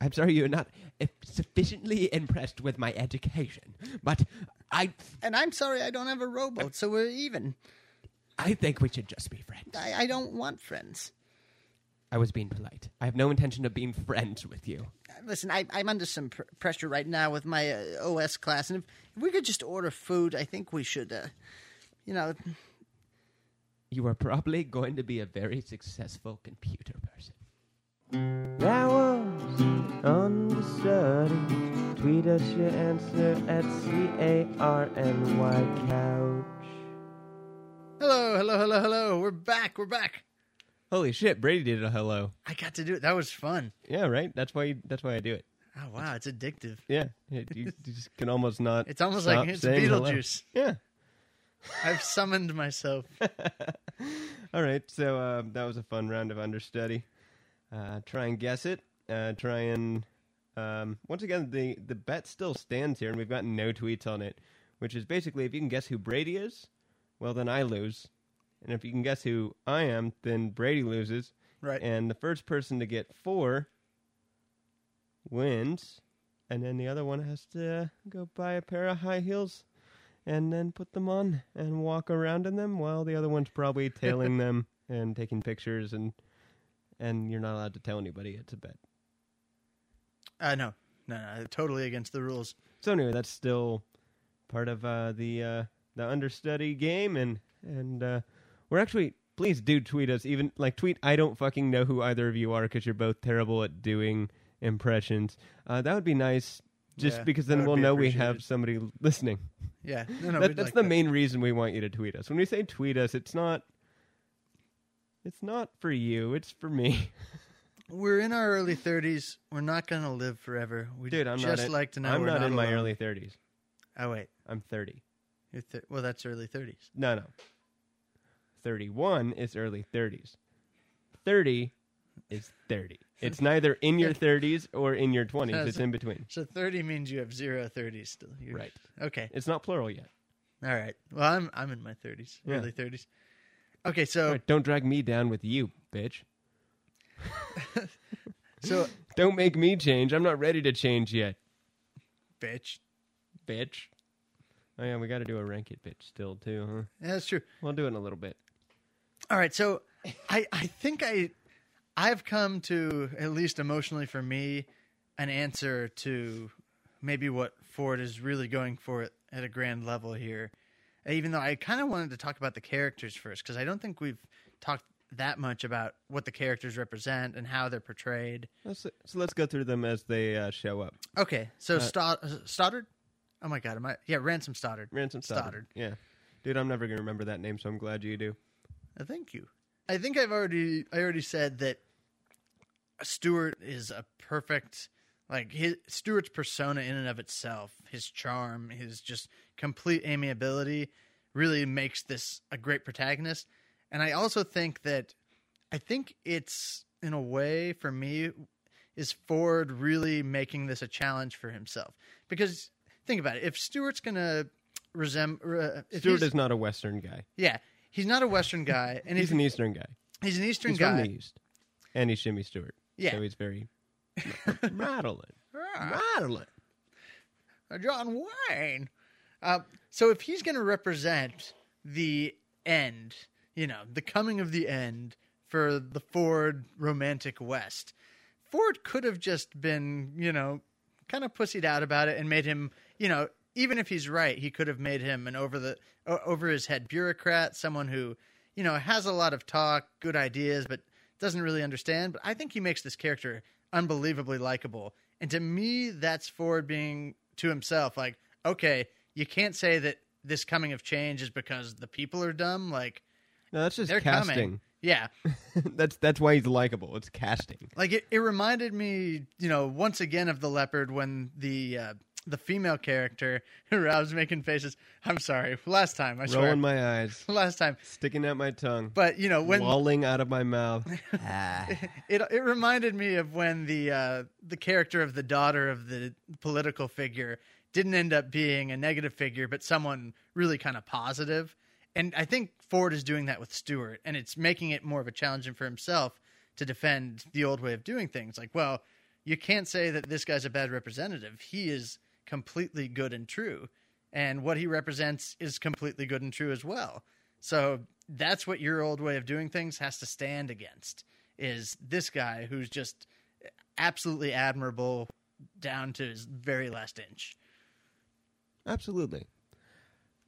I'm sorry you're not sufficiently impressed with my education, but I And I'm sorry I don't have a rowboat, so we're even. I think we should just be friends. I, I don't want friends. I was being polite. I have no intention of being friends with you. Listen, I, I'm under some pr- pressure right now with my uh, OS class, and if, if we could just order food, I think we should. Uh, you know, You are probably going to be a very successful computer person. That was understudy. Tweet us your answer at C A R N Y couch. Hello, hello, hello, hello. We're back. We're back. Holy shit! Brady did a hello. I got to do it. That was fun. Yeah, right. That's why. You, that's why I do it. Oh wow, it's addictive. Yeah, you, you just can almost not. It's almost stop like it's saying hello. Beetlejuice. Yeah. I've summoned myself. All right, so uh, that was a fun round of understudy. Uh, try and guess it. Uh, try and um, once again the the bet still stands here, and we've gotten no tweets on it. Which is basically if you can guess who Brady is, well then I lose, and if you can guess who I am, then Brady loses. Right. And the first person to get four wins, and then the other one has to go buy a pair of high heels and then put them on and walk around in them while the other one's probably tailing them and taking pictures and and you're not allowed to tell anybody it's a bet. Uh, no, no, no, totally against the rules. So anyway, that's still part of uh, the uh, the understudy game, and and uh, we're actually please do tweet us. Even like tweet, I don't fucking know who either of you are because you're both terrible at doing impressions. Uh, that would be nice, just Yeah, because then we'll know we have somebody listening. Yeah, no, no. That- that's like the that. main reason we want you to tweet us. When we say tweet us, it's not. It's not for you. It's for me, We're in our early thirties. We're not gonna live forever. We dude. I'm just not. In, like to know I'm we're not, in my alone. early thirties. Oh wait, I'm thirty. you're th- well, that's early thirties. No, no. 31 is early 30s. 30 is 30. It's neither in your 30s or in your 20s. It's in between. So thirty means you have zero thirties still. You're- Right. Okay. It's not plural yet. All right. Well, I'm I'm in my thirties, Yeah. early thirties. Okay, so right, don't drag me down with you, bitch. so Don't make me change. I'm not ready to change yet, bitch. bitch. Oh yeah, we got to do a rank it bitch still too, huh? That's true. We'll do it in a little bit. All right, so I I think I I've come to at least emotionally for me an answer to maybe what Ford is really going for at, at a grand level here. Even though I kind of wanted to talk about the characters first because I don't think we've talked that much about what the characters represent and how they're portrayed. Let's, so let's go through them as they uh, show up. Okay, so Uh, Stott- Stoddard. Oh my God, am I? Yeah, Ransom Stoddard. Ransom Stoddard. Stoddard. Yeah. Dude, I'm never going to remember that name, so I'm glad you do. Uh, thank you. I think I've already I already said that Stewart is a perfect like his Stewart's persona in and of itself, his charm, his just complete amiability really makes this a great protagonist. And I also think that I think it's in a way for me is Ford really making this a challenge for himself. Because think about it, if Stewart's going to resemble. Uh, Stewart is not a Western guy. yeah, he's not a Western guy, and He's an Eastern guy. he's an Eastern He's guy. from the East, and he's Shimmy Stewart. Yeah. so he's very Madeline. Madeline. John Wayne. Uh, so if he's going to represent the end, you know, the coming of the end for the Ford romantic West, Ford could have just been, you know, kind of pussied out about it and made him, you know, even if he's right, he could have made him an over the over his head bureaucrat, someone who, you know, has a lot of talk, good ideas, but doesn't really understand. But I think he makes this character unbelievably likable. And to me, that's Ford being to himself like, okay, you can't say that this coming of change is because the people are dumb. Like No, that's just casting. coming. Yeah, that's that's why he's likable. It's casting. like it, it reminded me, you know, once again of the leopard when the uh, the female character I was making faces. I'm sorry, last time I swear, Rolling my eyes, last time. sticking out my tongue, But you know when lolling out of my mouth. it it reminded me of when the uh, the character of the daughter of the political figure didn't end up being a negative figure, but someone really kind of positive. And I think Ford is doing that with Stewart, and it's making it more of a challenge for himself to defend the old way of doing things. Like, well, you can't say that this guy's a bad representative. He is completely good and true, and what he represents is completely good and true as well. So that's what your old way of doing things has to stand against. Is this guy who's just absolutely admirable down to his very last inch. Absolutely.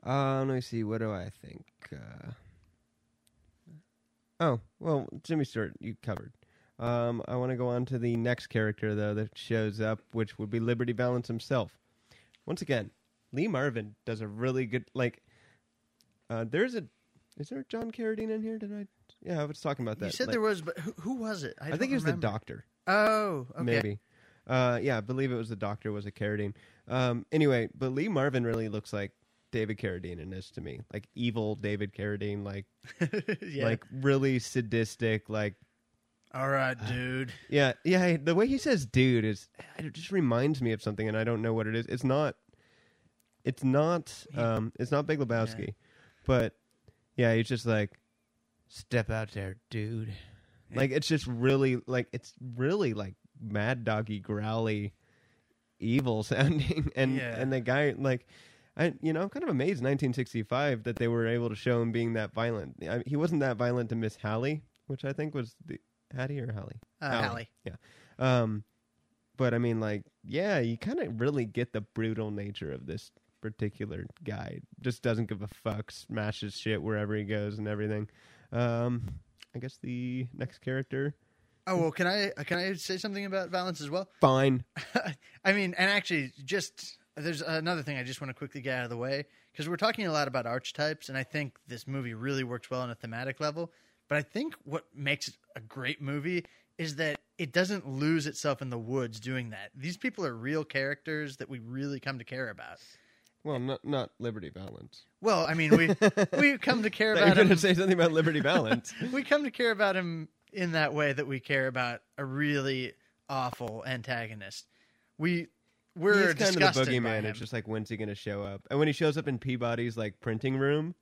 Uh, let me see. What do I think? Uh, oh, well, Jimmy Stewart, you covered. Um, I want to go on to the next character though that shows up, which would be Liberty Valance himself. Once again, Lee Marvin does a really good like. Uh, there's a, is there a John Carradine in here? Did I? Yeah, I was talking about that. you said Like, there was, but who, who was it? I, I, think it was remember. the doctor. Oh, okay. Maybe. Uh, yeah, I believe it was the doctor was a Carradine. Um, anyway, but Lee Marvin really looks like David Carradine in this to me, like evil David Carradine, like yeah. like really sadistic, like all right, dude. yeah, yeah. The way he says "dude" is it just reminds me of something, and I don't know what it is. It's not. It's not. Um, it's not Big Lebowski, but yeah, he's just like, step out there, dude. Like it's just really like it's really like mad doggy growly, evil sounding, and Yeah. and the guy like. I, you know, I'm kind of amazed 1965 that they were able to show him being that violent. I, he wasn't that violent to Miss Hallie, which I think was the Hattie or Hallie. Uh, Hallie. Hallie. Yeah. Um, but I mean, like, yeah, you kind of really get the brutal nature of this particular guy. Just doesn't give a fuck, smashes shit wherever he goes and everything. Um, I guess the next character, Oh well, can I can I say something about violence as well? fine. I mean, and actually, just there's another thing I just want to quickly get out of the way because we're talking a lot about archetypes, and I think this movie really works well on a thematic level. But I think what makes it a great movie is that it doesn't lose itself in the woods doing that. These people are real characters that we really come to care about. Well, not not Liberty Valance. Well, I mean, we we come to care Thought you were about going him. to say something about Liberty Valance. we come to care about him in that way that we care about a really awful antagonist. We we're He's kind of the boogeyman. It's just like, when's he going to show up? And when he shows up in Peabody's like printing room.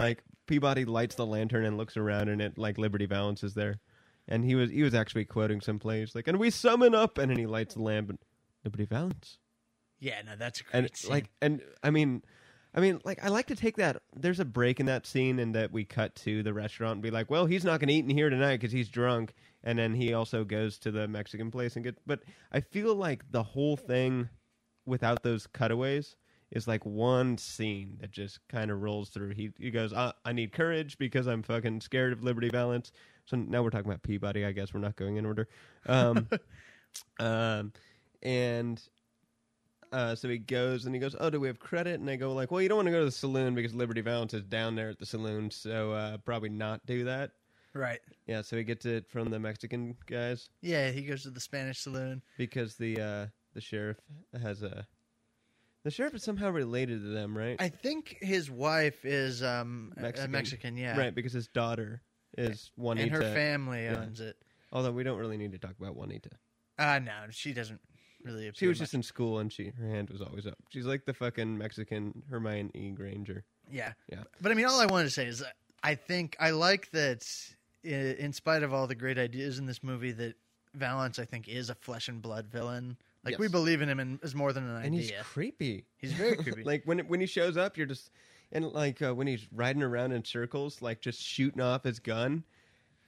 Like Peabody lights the lantern and looks around, and it like Liberty Valance is there. And he was he was actually quoting some place like, and we summon up, and then he lights the lamp, and Liberty Valance. yeah, no, that's a great and scene. like and i mean i mean like i like to take that there's a break in that scene and that we cut to the restaurant and be like well he's not going to eat in here tonight because he's drunk and then he also goes to the mexican place and get but i feel like the whole thing without those cutaways is like one scene that just kind of rolls through he, he goes uh, i need courage because i'm fucking scared of liberty valance so now we're talking about peabody i guess we're not going in order um, um and uh, so he goes and he goes, "Oh, do we have credit?" And they go like, "Well, you don't want to go to the saloon because Liberty Valance is down there at the saloon, so uh, probably not do that." right. Yeah, so he gets it from the Mexican guys Yeah, he goes to the Spanish saloon. because the uh, the sheriff has a the sheriff is somehow related to them, right? I think his wife is um Mexican. a Mexican, yeah. Right, because his daughter is Juanita. And her family Yeah. owns it. Although we don't really need to talk about Juanita. Uh no, she doesn't really. She was much. just in school and she her hand was always up. She's like the fucking Mexican Hermione E. Granger. Yeah. Yeah. But I mean, all I wanted to say is I think I like that in spite of all the great ideas in this movie, that Valance, I think, is a flesh and blood villain. Like, Yes. we believe in him and as more than an idea. And he's creepy. He's, very creepy. like when when he shows up, you're just and like uh, when he's riding around in circles, like just shooting off his gun,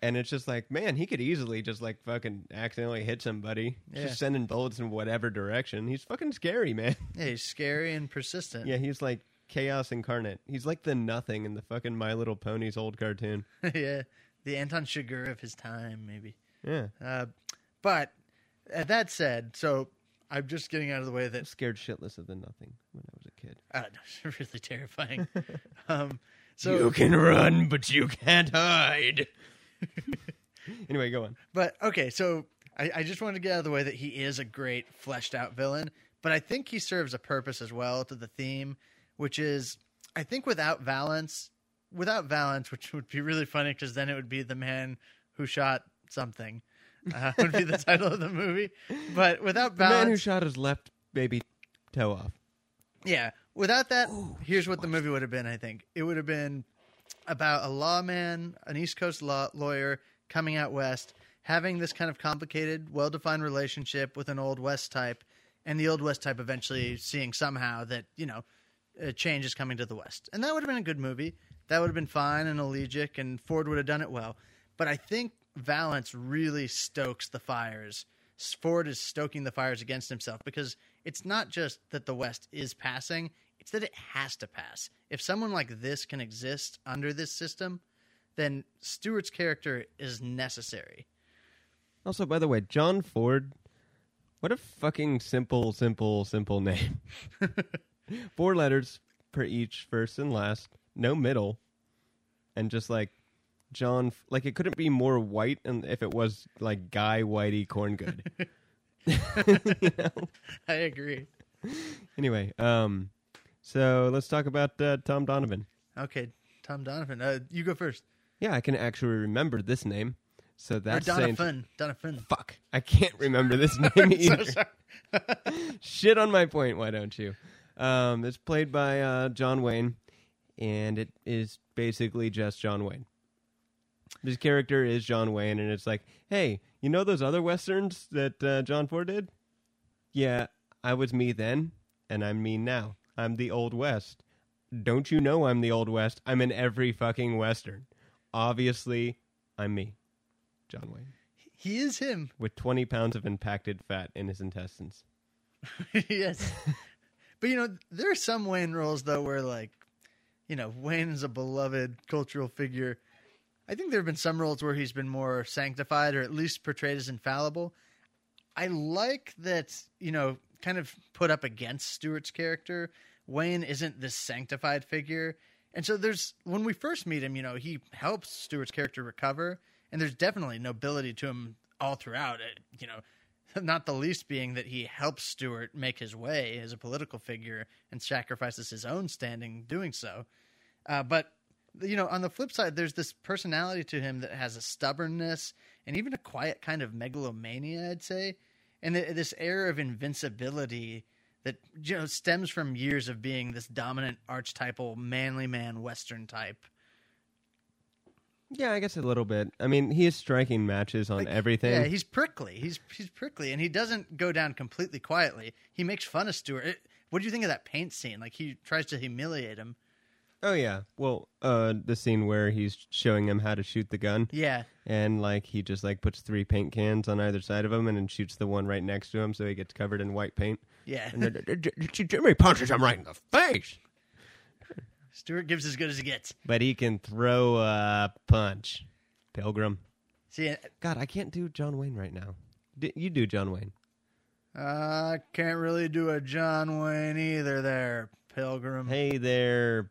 and it's just like, man, he could easily just like fucking accidentally hit somebody, Yeah. just sending bullets in whatever direction. He's fucking scary, man. yeah, he's scary and persistent. yeah, he's like chaos incarnate. He's like the nothing in the fucking My Little Ponies old cartoon. yeah. The Anton Chigurh of his time, maybe. Yeah, Uh, but uh, that said, so I'm just getting out of the way I'm that scared shitless of the nothing when I was a kid. uh, it's really terrifying. um, so you can run, but you can't hide. anyway, go on. But okay, so I, I just wanted to get out of the way that he is a great fleshed out villain, but I think he serves a purpose as well to the theme, which is I think without Valance, without Valance, which would be really funny because then it would be the man who shot something. Uh, would be the title of the movie, but without The man who shot his left baby toe off. yeah, without that, here's what the movie would have been. I think it would have been about a lawman, an East Coast law lawyer coming out west, having this kind of complicated, well-defined relationship with an Old West type, and the Old West type eventually seeing somehow that you know a change is coming to the West, and that would have been a good movie. That would have been fine and elegiac, and Ford would have done it well. But I think Valance really stokes the fires. Ford is stoking the fires against himself because it's not just that the West is passing, it's that it has to pass. If someone like this can exist under this system, then Stewart's character is necessary. Also, by the way, John Ford, what a fucking simple, simple, simple name. Four letters per each, first and last, no middle, and just like John, like it couldn't be more white, and if it was like Guy Whitey Corngood. you know? I agree. Anyway, um, so let's talk about uh, Tom Doniphon. Okay, Tom Doniphon, uh, you go first. Yeah, I can actually remember this name, so Or that's saying Donovan. Donovan. fuck. I can't remember this name either. Shit on my point, why don't you? Um, it's played by uh, John Wayne, and it is basically just John Wayne. His character is John Wayne, and it's like, hey, you know those other westerns that uh, John Ford did? Yeah, I was me then, and I'm me now. I'm the Old West. Don't you know I'm the Old West? I'm in every fucking western. Obviously, I'm me, John Wayne, He is him. with 20 pounds of impacted fat in his intestines. yes. But you know, there are some Wayne roles though where like, you know, Wayne is a beloved cultural figure. I think there have been some roles where he's been more sanctified or at least portrayed as infallible. I like that, you know, kind of put up against Stewart's character. Wayne isn't this sanctified figure. And so there's when we first meet him, you know, he helps Stewart's character recover, and there's definitely nobility to him all throughout you know, not the least being that he helps Stewart make his way as a political figure and sacrifices his own standing doing so. Uh, but you know, on the flip side, there's this personality to him that has a stubbornness and even a quiet kind of megalomania, I'd say, and th- this air of invincibility that you know stems from years of being this dominant archetypal manly man Western type. Yeah, I guess a little bit. I mean, he is striking matches on Like, everything. Yeah, he's prickly. He's he's prickly, and he doesn't go down completely quietly. He makes fun of Stewart. It, what do you think of that paint scene? Like he tries to humiliate him. Oh yeah. Well, uh, the scene where he's showing him how to shoot the gun, Yeah, and like he just like puts three paint cans on either side of him, and then shoots the one right next to him, so he gets covered in white paint. yeah. And then, Jimmy punches him right in the face, Stewart gives as good as he gets. but he can throw a punch. Pilgrim. See, uh, God, I can't do John Wayne right now. D- you do John Wayne. I can't really do a John Wayne either. There, Pilgrim. Hey there.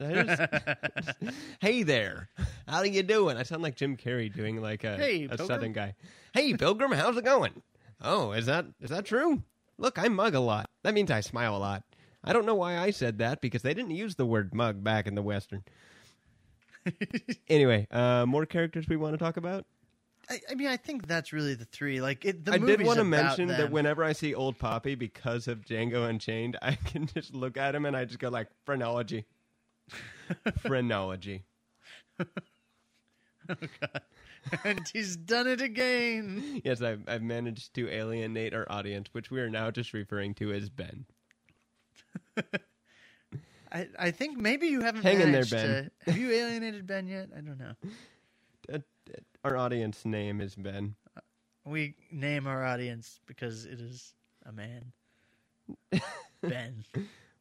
hey there. How are you doing? I sound like Jim Carrey doing like a, Hey, a southern guy. Hey Pilgrim, how's it going? Oh, is that is that true? Look, I mug a lot. That means I smile a lot. I don't know why I said that because they didn't use the word mug back in the western. anyway, uh, more characters we want to talk about. I, I mean, I think that's really the three. Like, it, the I did want to about mention that whenever I see Old Pompey because of Django Unchained, I can just look at him and I just go like phrenology, phrenology. oh God! and he's done it again. Yes, I've, I've managed to alienate our audience, which we are now just referring to as Ben. I, I think maybe you haven't Hang in there, managed Ben. to- have you alienated Ben yet? I don't know. Uh, uh, our audience name is Ben. We name our audience because it is a man. ben.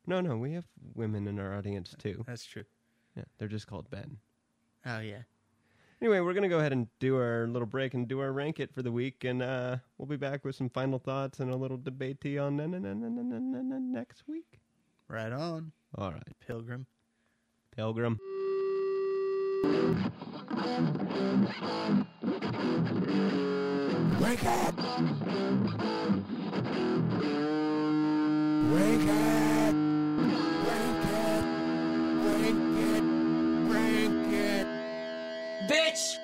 No, no, we have women in our audience too. That's true. Yeah, they're just called Ben. Oh yeah. Anyway, we're gonna go ahead and do our little break and do our rank it for the week, and uh, we'll be back with some final thoughts and a little debate on next week. Right on, All right, Pilgrim. Pilgrim. Wake up! Wake up! Bitch!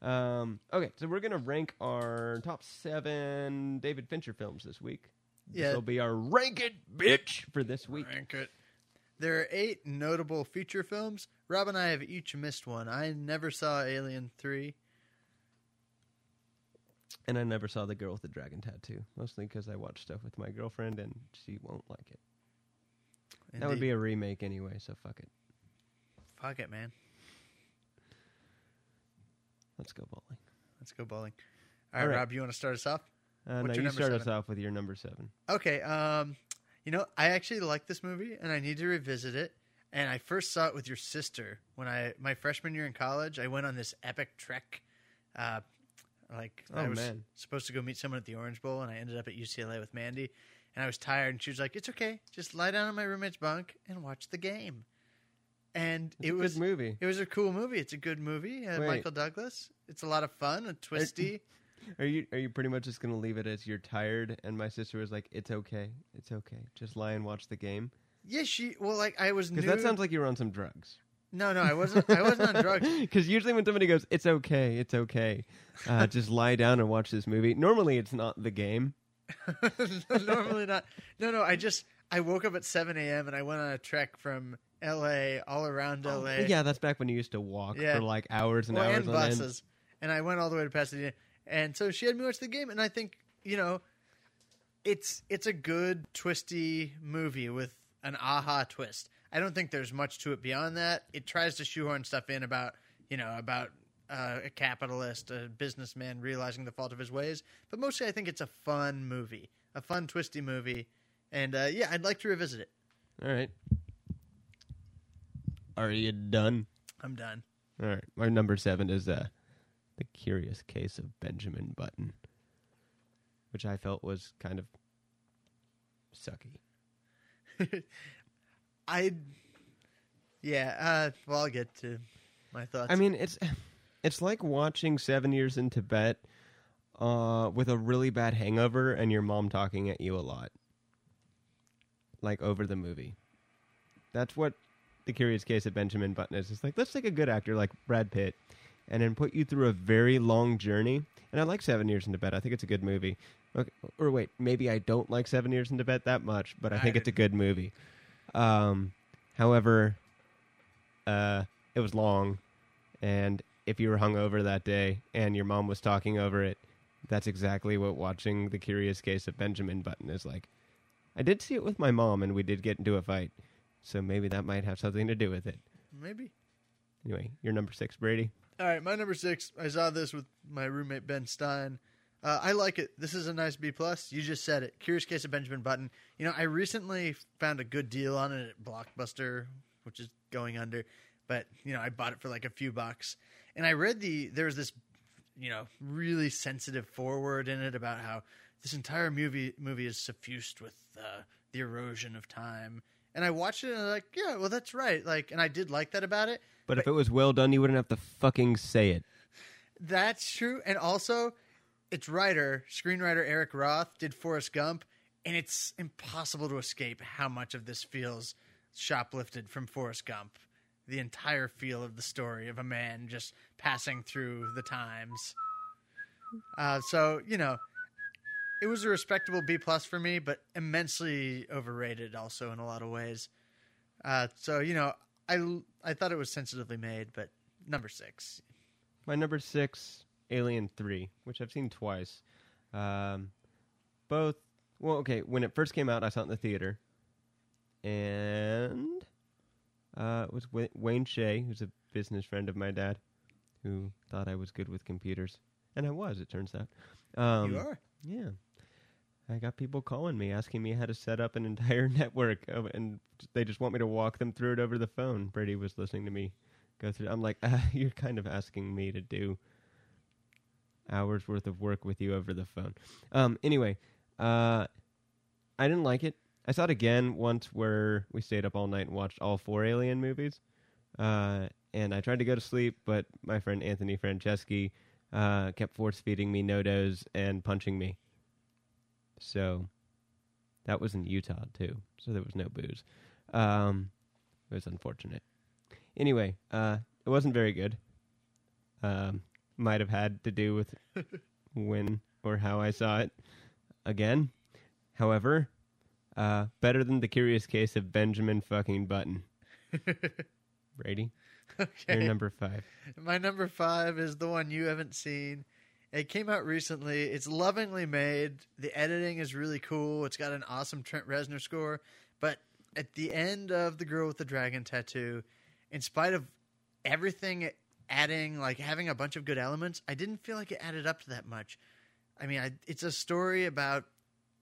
Um, okay, so we're gonna rank our top seven David Fincher films this week. Yeah. This will be our rank it, bitch, for this week. Rank it. There are eight notable feature films. Rob and I have each missed one. I never saw Alien Three. And I never saw the girl with the dragon tattoo, mostly because I watch stuff with my girlfriend and she won't like it. That would be a remake anyway, so fuck it. fuck it, man. Let's go bowling. Let's go bowling. All right, All right. Rob, you want to start us off? Uh, What's now you start us off with your number seven. Okay. Um, you know, I actually like this movie, and I need to revisit it. And I first saw it with your sister when I my freshman year in college. I went on this epic trek. Uh, like I Oh, was man. supposed to go meet someone at the Orange Bowl, and I ended up at UCLA with Mandy. And I was tired, and she was like, "It's okay, just lie down on my roommate's bunk and watch the game." And It's it a was good movie. It was a cool movie. It's a good movie. Uh, Michael Douglas. It's a lot of fun and twisty. Are you are you pretty much just gonna leave it as you're tired? And my sister was like, "It's okay, it's okay, just lie and watch the game." yeah, she. Well, like I was. Because that sounds like you were on some drugs. no, no, I wasn't. I wasn't on drugs. Because usually when somebody goes, "It's okay, it's okay," uh, just lie down and watch this movie. Normally, it's not the game. Normally not. No, no. I just I woke up at seven a.m. and I went on a trek from L.A. all around L.A. Oh, Yeah, that's back when you used to walk Yeah. for like hours and well, hours and on end. buses. And I went all the way to Pasadena, and so she had me watch the game, and I think you know, it's it's a good twisty movie with an aha twist. I don't think there's much to it beyond that. It tries to shoehorn stuff in about you know about uh, a capitalist, a businessman realizing the fault of his ways, but mostly I think it's a fun movie, a fun twisty movie, and uh, yeah, I'd like to revisit it. All right. Are you done? I'm done. All right. My number seven is uh, the Curious Case of Benjamin Button, which I felt was kind of sucky. I, yeah. Uh, well, I'll get to my thoughts. I mean, it's it's like watching Seven Years in Tibet uh, with a really bad hangover and your mom talking at you a lot, like over the movie. That's what the Curious Case of Benjamin Button is. It's like let's take a good actor like Brad Pitt, and then put you through a very long journey. And I like Seven Years in Tibet. I think it's a good movie. Okay, or wait, maybe I don't like Seven Years in Tibet that much, but I think it's a good movie. Um, however, uh, it was long, and if you were hungover that day and your mom was talking over it, that's exactly what watching The Curious Case of Benjamin Button is like. I did see it with my mom, and we did get into a fight, so maybe that might have something to do with it. maybe. Anyway, you're number six, Brady. All right, my number six. I saw this with my roommate Ben Stein. Uh, I like it. This is a nice B plus. You just said it. Curious Case of Benjamin Button. You know, I recently found a good deal on it at Blockbuster, which is going under. But you know, I bought it for like a few bucks, and I read the there was this, you know, really sensitive foreword in it about how this entire movie movie is suffused with uh, the erosion of time. And I watched it and I was like, yeah, well, that's right. Like, and I did like that about it. But if it was well done, you wouldn't have to fucking say it. That's true. And also, its writer, screenwriter Eric Roth, did Forrest Gump, and it's impossible to escape how much of this feels shoplifted from Forrest Gump. The entire feel of the story of a man just passing through the times. Uh, so you know, it was a respectable B plus for me, but immensely overrated also in a lot of ways. Uh, so you know, I I thought it was sensitively made, but number six. My number six, Alien Three, which I've seen twice. Um, both. Well, okay. When it first came out, I saw it in the theater, and uh, it was Wa- Wayne Shea, who's a business friend of my dad, who thought I was good with computers, and I was. It turns out. Um, you are. Yeah. I got people calling me asking me how to set up an entire network, of, and they just want me to walk them through it over the phone. Brady was listening to me go through. I'm like, uh, you're kind of asking me to do hours worth of work with you over the phone. Um, anyway, uh, I didn't like it. I saw it again once where we stayed up all night and watched all four Alien movies. Uh, and I tried to go to sleep, but my friend Anthony Franceschi uh, kept force feeding me NoDoz and punching me. So that was in Utah too. So there was no booze. Um, it was unfortunate. Anyway, uh, it wasn't very good. Um, might have had to do with when or how I saw it again. However, uh, better than the curious case of Benjamin fucking Button. Brady, Okay. you're number five. My number five is the one you haven't seen. It came out recently. It's lovingly made. The editing is really cool. It's got an awesome Trent Reznor score. But at the end of The Girl with the Dragon Tattoo, in spite of everything adding, like having a bunch of good elements, I didn't feel like it added up to that much. I mean, I, it's a story about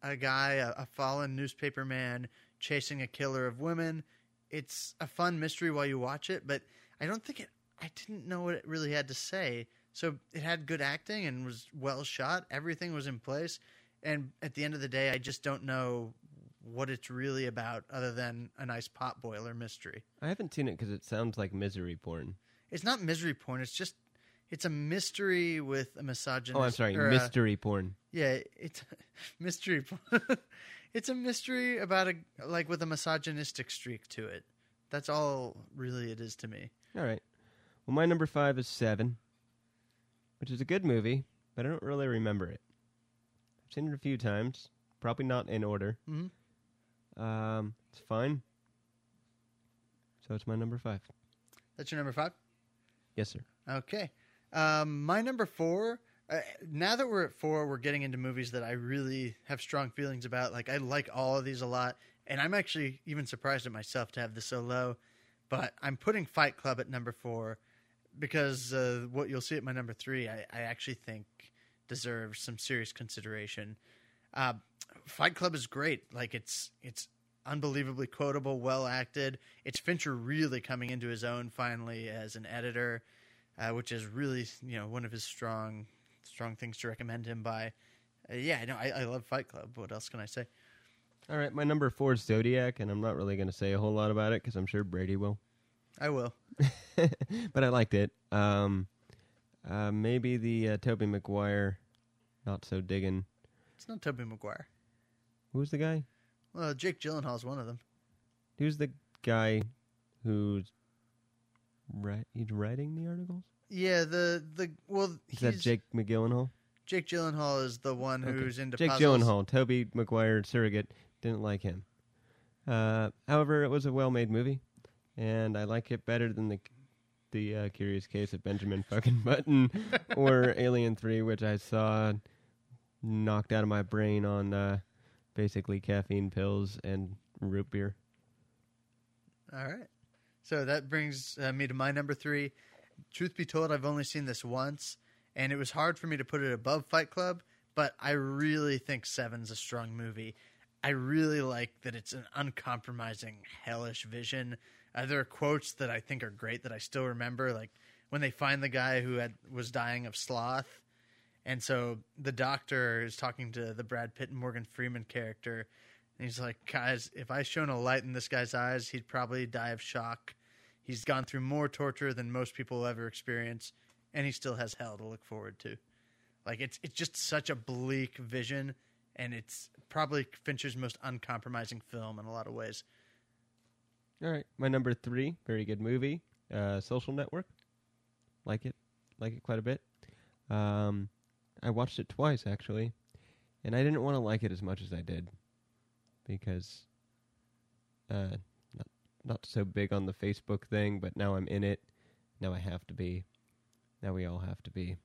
a guy, a, a fallen newspaper man, chasing a killer of women. It's a fun mystery while you watch it, but I don't think it. I didn't know what it really had to say. So it had good acting and was well shot. Everything was in place. And at the end of the day, I just don't know what it's really about, other than a nice pot boiler mystery. I haven't seen it because it sounds like misery porn. It's not misery porn. It's just it's a mystery with a misogynist. Oh, I'm sorry, or a- mystery porn. Yeah, it's mystery. it's a mystery about a like with a misogynistic streak to it. That's all really it is to me. All right. Well, my number five is Seven, which is a good movie, but I don't really remember it. I've seen it a few times, probably not in order. Mhm. Um, it's fine. So it's my number five. That's your number five. Yes, sir. Okay. Um, my number four. Uh, now that we're at four, we're getting into movies that I really have strong feelings about. Like I like all of these a lot, and I'm actually even surprised at myself to have this so low. But I'm putting Fight Club at number four because uh, what you'll see at my number three, I, I actually think deserves some serious consideration. Uh, Fight Club is great. Like it's it's unbelievably quotable, well acted. It's Fincher really coming into his own finally as an editor, uh, which is really you know one of his strong strong things to recommend him by. Uh, yeah, no, I, I love Fight Club. What else can I say? All right, my number four is Zodiac, and I'm not really going to say a whole lot about it because I'm sure Brady will. I will. but I liked it. Um, uh, maybe the uh, Tobey Maguire, not so digging. It's not Tobey Maguire. Who's the guy? Well, Jake Gyllenhaal's one of them. Who's the guy who's ri- he's writing the articles? Yeah, the the well, Is he's, that Jake McGillenhall? Jake Gyllenhaal is the one Okay. who's into Jake puzzles. Gyllenhaal, Tobey Maguire surrogate. Didn't like him. Uh, however, it was a well-made movie, and I like it better than the the uh, Curious Case of Benjamin fucking Button or Alien Three, which I saw knocked out of my brain on uh, basically caffeine pills and root beer. All right. So that brings uh, me to my number three. Truth be told, I've only seen this once, and it was hard for me to put it above Fight Club, but I really think Seven's a strong movie. I really like that it's an uncompromising, hellish vision. Uh, there are quotes that I think are great that I still remember, like when they find the guy who had was dying of sloth, and so the doctor is talking to the Brad Pitt and Morgan Freeman character, and he's like, "Guys, if I shone a light in this guy's eyes, he'd probably die of shock. He's gone through more torture than most people will ever experience, and he still has hell to look forward to." Like it's it's just such a bleak vision, and it's probably Fincher's most uncompromising film in a lot of ways. All right, my number three, very good movie, uh, Social Network. Like it, like it quite a bit. Um, I watched it twice actually, and I didn't want to like it as much as I did because uh, not so big on the Facebook thing. But now I'm in it. Now I have to be. Now we all have to be.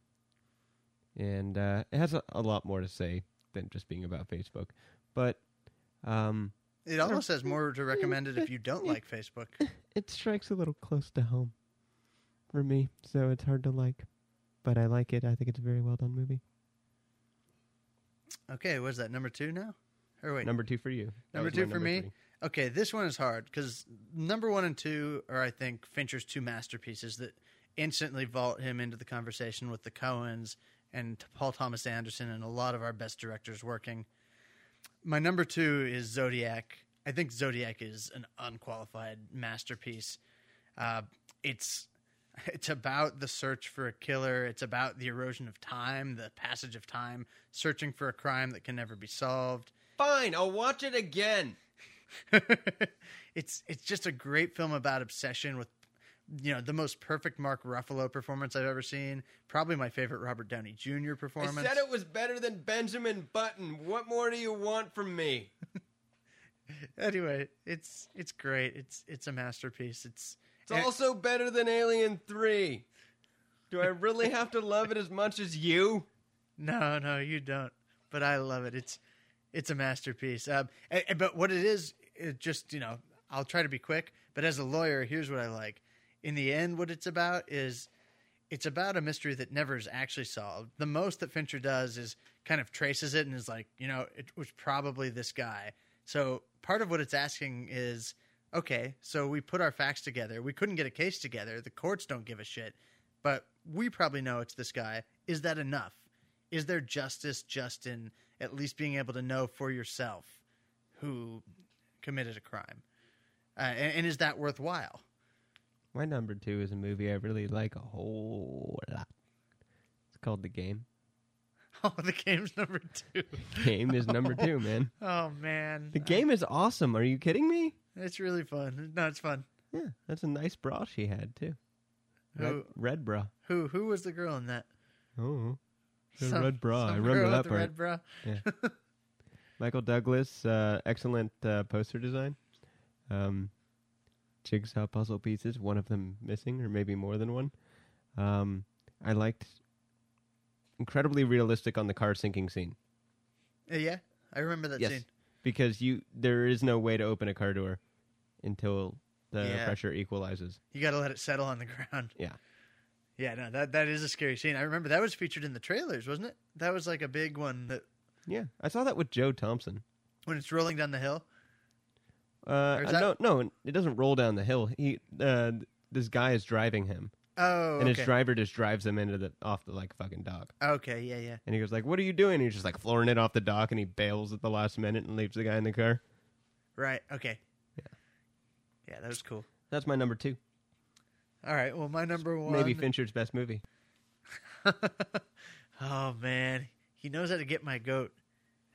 And uh, it has a, a lot more to say than just being about Facebook. But um, It almost has more to recommend it if you don't like Facebook. it strikes a little close to home for me, so it's hard to like. But I like it. I think it's a very well done movie. Okay, what is that? Number two now? Or wait, Number two for you. That Number two for me? three. Okay, this one is hard because number one and two are, I think, Fincher's two masterpieces that instantly vault him into the conversation with the Coens and Paul Thomas Anderson and a lot of our best directors working. My number two is Zodiac. I think Zodiac is an unqualified masterpiece. Uh, it's it's about the search for a killer. It's about the erosion of time, the passage of time, searching for a crime that can never be solved. Fine, I'll watch it again. it's it's just a great film about obsession with you know the most perfect Mark Ruffalo performance I've ever seen. Probably my favorite Robert Downey Jr. performance. I said it was better than Benjamin Button. What more do you want from me? Anyway, it's it's great. It's it's a masterpiece. It's It's also better than Alien 3. Do I really have to love it as much as you? no, no, you don't. But I love it. It's it's a masterpiece. Um, but what it is, it just you know, I'll try to be quick. But as a lawyer, here's what I like. In the end, what it's about is it's about a mystery that never is actually solved. The most that Fincher does is kind of traces it and is like, you know, it was probably this guy. So part of what it's asking is, okay, so we put our facts together. We couldn't get a case together. The courts don't give a shit, but we probably know it's this guy. Is that enough? Is there justice just in at least being able to know for yourself who committed a crime? Uh, and, and is that worthwhile? My number two is a movie I really like a whole lot. It's called The Game. Oh, the game's number two. Game is number two, man. Oh man, The game is awesome. Are you kidding me? It's really fun. No, it's fun. Yeah, that's a nice bra she had too. Red, Who- red bra. Who who was the girl in that? Oh, the Some- red bra. I remember that part. red bra. Yeah. Michael Douglas, uh, excellent uh, poster design. Um, jigsaw puzzle pieces, one of them missing, or maybe more than one. Um, I liked incredibly realistic on the car sinking scene Uh, yeah, I remember that Yes. scene. because you there is no way to open a car door until the Yeah. pressure equalizes. You got to let it settle on the ground. Yeah. Yeah, no, that that is a scary scene. I remember that was featured in the trailers, wasn't it? That was like a big one that Yeah, I saw that with Joe Thompson. when it's rolling down the hill. Uh, uh, that- no, no, it doesn't roll down the hill. He, uh, this guy is driving him, Oh, and okay. his driver just drives him into the off the like fucking dock. okay, yeah, yeah. And he goes like, "What are you doing?" And he's just like flooring it off the dock, and he bails at the last minute and leaves the guy in the car. Right. Okay. Yeah. Yeah, that was cool. That's my number two. All right. Well, my number one. Maybe Fincher's best movie. oh man, he knows how to get my goat,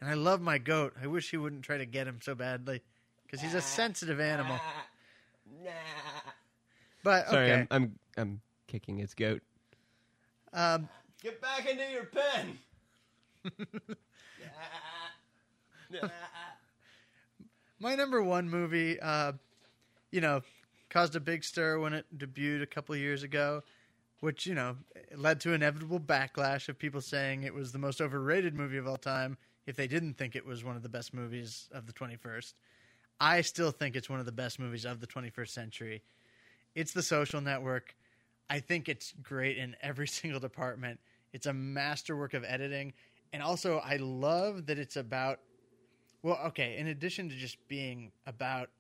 and I love my goat. I wish he wouldn't try to get him so badly because he's a sensitive animal. But Sorry, okay, I'm, I'm I'm kicking his goat. um, Get back into your pen. my number one movie, uh, you know, caused a big stir when it debuted a couple years ago, which you know led to inevitable backlash of people saying it was the most overrated movie of all time if they didn't think it was one of the best movies of the 21st. I still think it's one of the best movies of the 21st century. It's The Social Network. I think it's great in every single department. It's a masterwork of editing. And also, I love that it's about, well, okay, in addition to just being about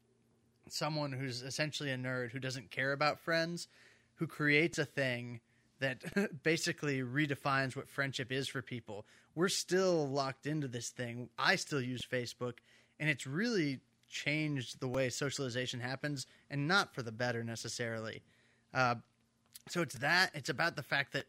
someone who's essentially a nerd who doesn't care about friends, who creates a thing that basically redefines what friendship is for people. We're still locked into this thing. I still use Facebook, and it's really changed the way socialization happens, and not for the better necessarily. Uh, so it's that. It's about the fact that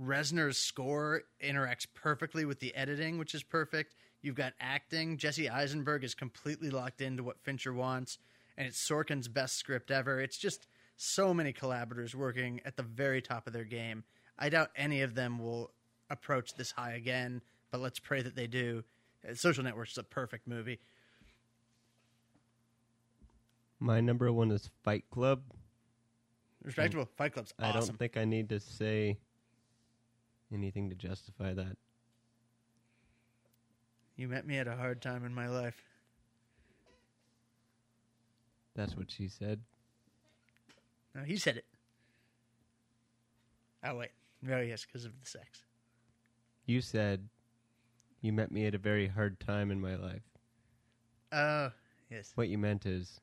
Reznor's score interacts perfectly with the editing, which is perfect. You've got acting. Jesse Eisenberg is completely locked into what Fincher wants, and it's Sorkin's best script ever. It's just so many collaborators working at the very top of their game. I doubt any of them will approach this high again, but let's pray that they do. Uh, Social Network is a perfect movie. My number one is Fight Club. Respectable. Fight Club's I don't think I need to say anything to justify that. You met me at a hard time in my life. That's what she said. No, he said it. Oh wait, no, yes, because of the sex. You said you met me at a very hard time in my life. Oh, yes. What you meant is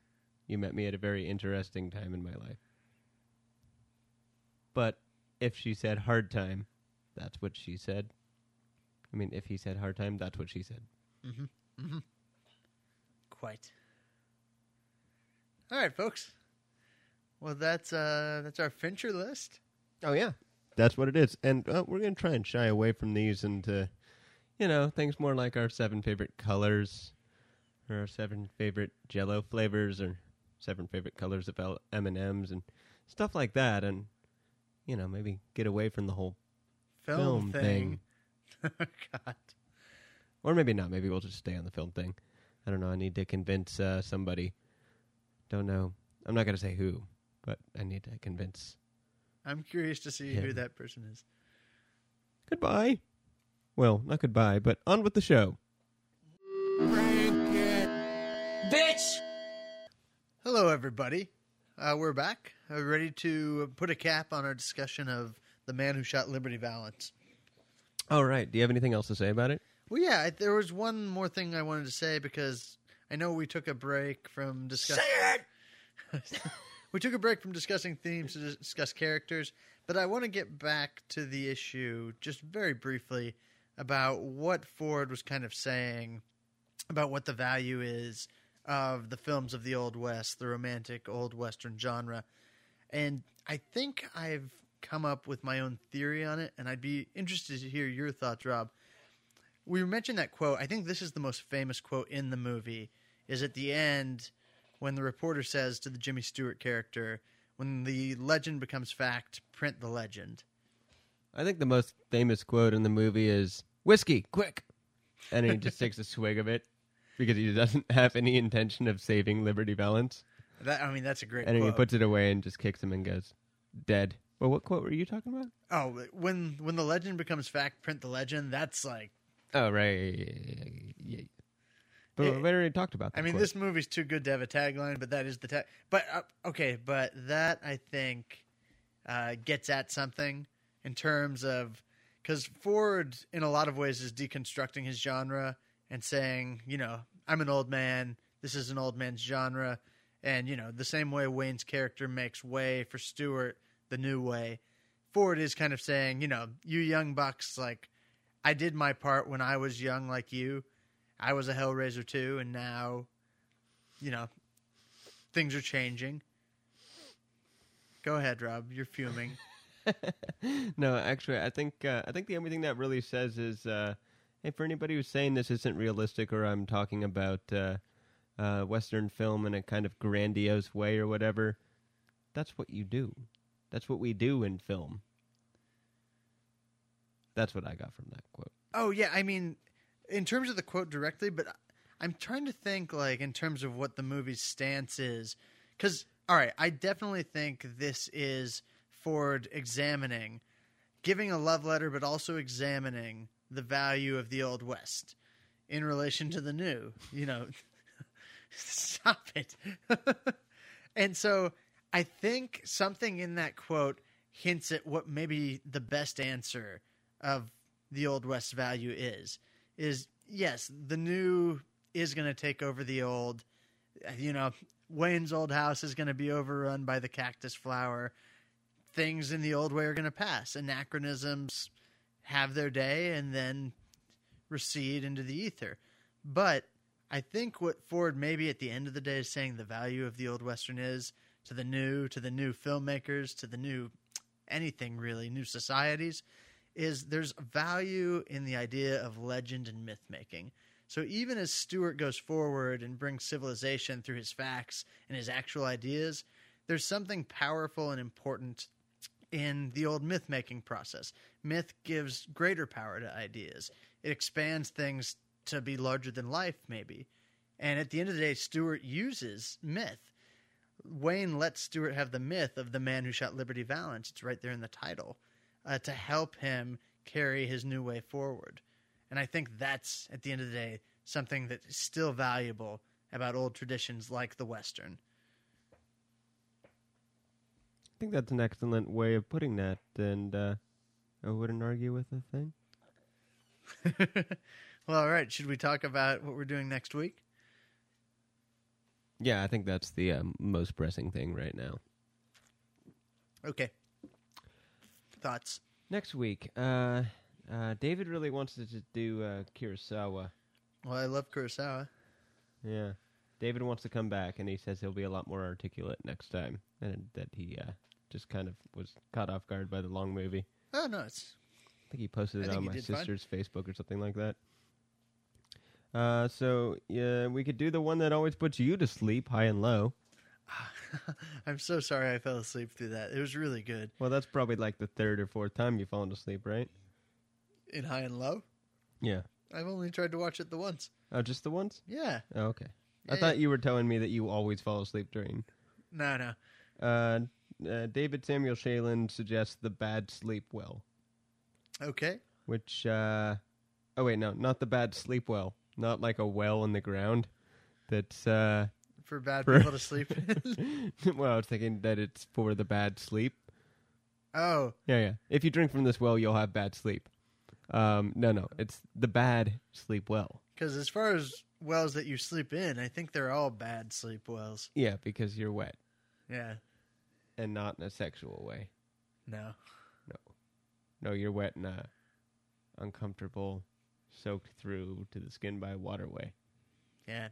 you met me at a very interesting time in my life. But if she said hard time, that's what she said. I mean, if he said hard time, that's what she said. Hmm. Hmm. Quite. All right, folks. Well, that's uh that's our Fincher list. Oh yeah, that's what it is. And uh, we're gonna try and shy away from these and, uh, you know, things more like our seven favorite colors, or our seven favorite Jello flavors, or seven favorite colors of M and M's and stuff like that. And you know, maybe get away from the whole Film, Film thing. God. Or maybe not. Maybe we'll just stay on the film thing. I don't know. I need to convince uh, somebody. Don't know. I'm not going to say who, but I need to convince. I'm curious to see who that person is. Goodbye. Well, not goodbye, but on with the show. Bitch! Hello, everybody. Uh, we're back, uh, ready to put a cap on our discussion of the man who shot Liberty Valance. All right. Do you have anything else to say about it? Well, yeah, I- there was one more thing I wanted to say because I know we took a break from discussing. we took a break from discussing themes to discuss characters, but I want to get back to the issue just very briefly about what Ford was kind of saying about what the value is of the films of the Old West, the romantic Old Western genre. And I think I've come up with my own theory on it, and I'd be interested to hear your thoughts, Rob. We mentioned that quote. I think this is the most famous quote in the movie. Is at the end when the reporter says to the Jimmy Stewart character, "When the legend becomes fact, print the legend." I think the most famous quote in the movie is "Whiskey, quick!" and he just takes a swig of it because he doesn't have any intention of saving Liberty Valance, That I mean, that's a great and then he puts it away and just kicks him and goes, "Dead." Well, what quote were you talking about? oh, when when the legend becomes fact, print the legend. That's like, Oh, right. Yeah. But It- we already talked about that. I mean, this movie's too good to have a tagline, but that is the tag. But uh, okay, but that I think uh, gets at something in terms of because Ford, in a lot of ways, is deconstructing his genre and saying, you know, I'm an old man. This is an old man's genre, and you know, the same way Wayne's character makes way for Stewart, the new way. Ford is kind of saying, you know, you young bucks, like I did my part when I was young, like you. I was a Hellraiser too, and now, you know, things are changing. Go ahead, Rob. You're fuming. no, actually, I think uh, I think the only thing that really says is, uh, hey, for anybody who's saying this isn't realistic, or I'm talking about uh, uh, Western film in a kind of grandiose way or whatever, that's what you do. That's what we do in film. That's what I got from that quote. oh yeah, I mean, in terms of the quote directly, but I'm trying to think like in terms of what the movie's stance is, because all right, I definitely think this is Ford examining, giving a love letter, but also examining the value of the old west in relation to the new. You know, stop it. and so I think something in that quote hints at what maybe the best answer of the old west value is is yes the new is going to take over the old. You know wayne's old house is going to be overrun by the cactus flower. Things in the old way are going to pass anachronisms have their day and then recede into the ether. But i think what ford maybe at the end of the day is saying the value of the old western is to the new to the new filmmakers to the new anything really new societies is there's value in the idea of legend and myth making. So even as Stewart goes forward and brings civilization through his facts and his actual ideas, there's something powerful and important in the old myth making process. Myth gives greater power to ideas. It expands things to be larger than life, maybe. And at the end of the day, Stewart uses myth. Wayne lets Stewart have the myth of the man who shot Liberty Valance. It's right there in the title uh, to help him carry his new way forward. And I think that's, at the end of the day, something that is still valuable about old traditions like the Western. I think that's an excellent way of putting that, and uh, I wouldn't argue with the thing. well, all right. Should we talk about what we're doing next week? Yeah, I think that's the um, most pressing thing right now. Okay. Thoughts? Next week, uh, uh, David really wants to do uh, Kurosawa. Well, I love Kurosawa. Yeah, David wants to come back, and he says he'll be a lot more articulate next time, and that he uh, just kind of was caught off guard by the long movie. Oh no, it's I think he posted it on my did fine. sister's Facebook or something like that. Uh, so yeah, we could do the one that always puts you to sleep, high and low. I'm so sorry I fell asleep through that. It was really good. Well, that's probably like the third or fourth time you've fallen asleep, right? In high and low. Yeah. I've only tried to watch it the once. Oh, just the once? Yeah. Oh, okay. I Yeah, thought you were telling me that you always fall asleep during. No, no. Uh, uh, David Samuel Shalen suggests the bad sleep well, Okay. which. Uh, oh wait, no, not the bad sleep well, not like a well in the ground. That's. Uh, For bad people to sleep. in. well, I was thinking that it's for the bad sleep. oh, Yeah, yeah. If you drink from this well, you'll have bad sleep. Um, no, no, it's the bad sleep well. because as far as wells that you sleep in, I think they're all bad sleep wells. Yeah, because you're wet Yeah. and not in a sexual way. No. No, No, you're wet in a uncomfortable, soaked through to the skin by waterway. Yeah.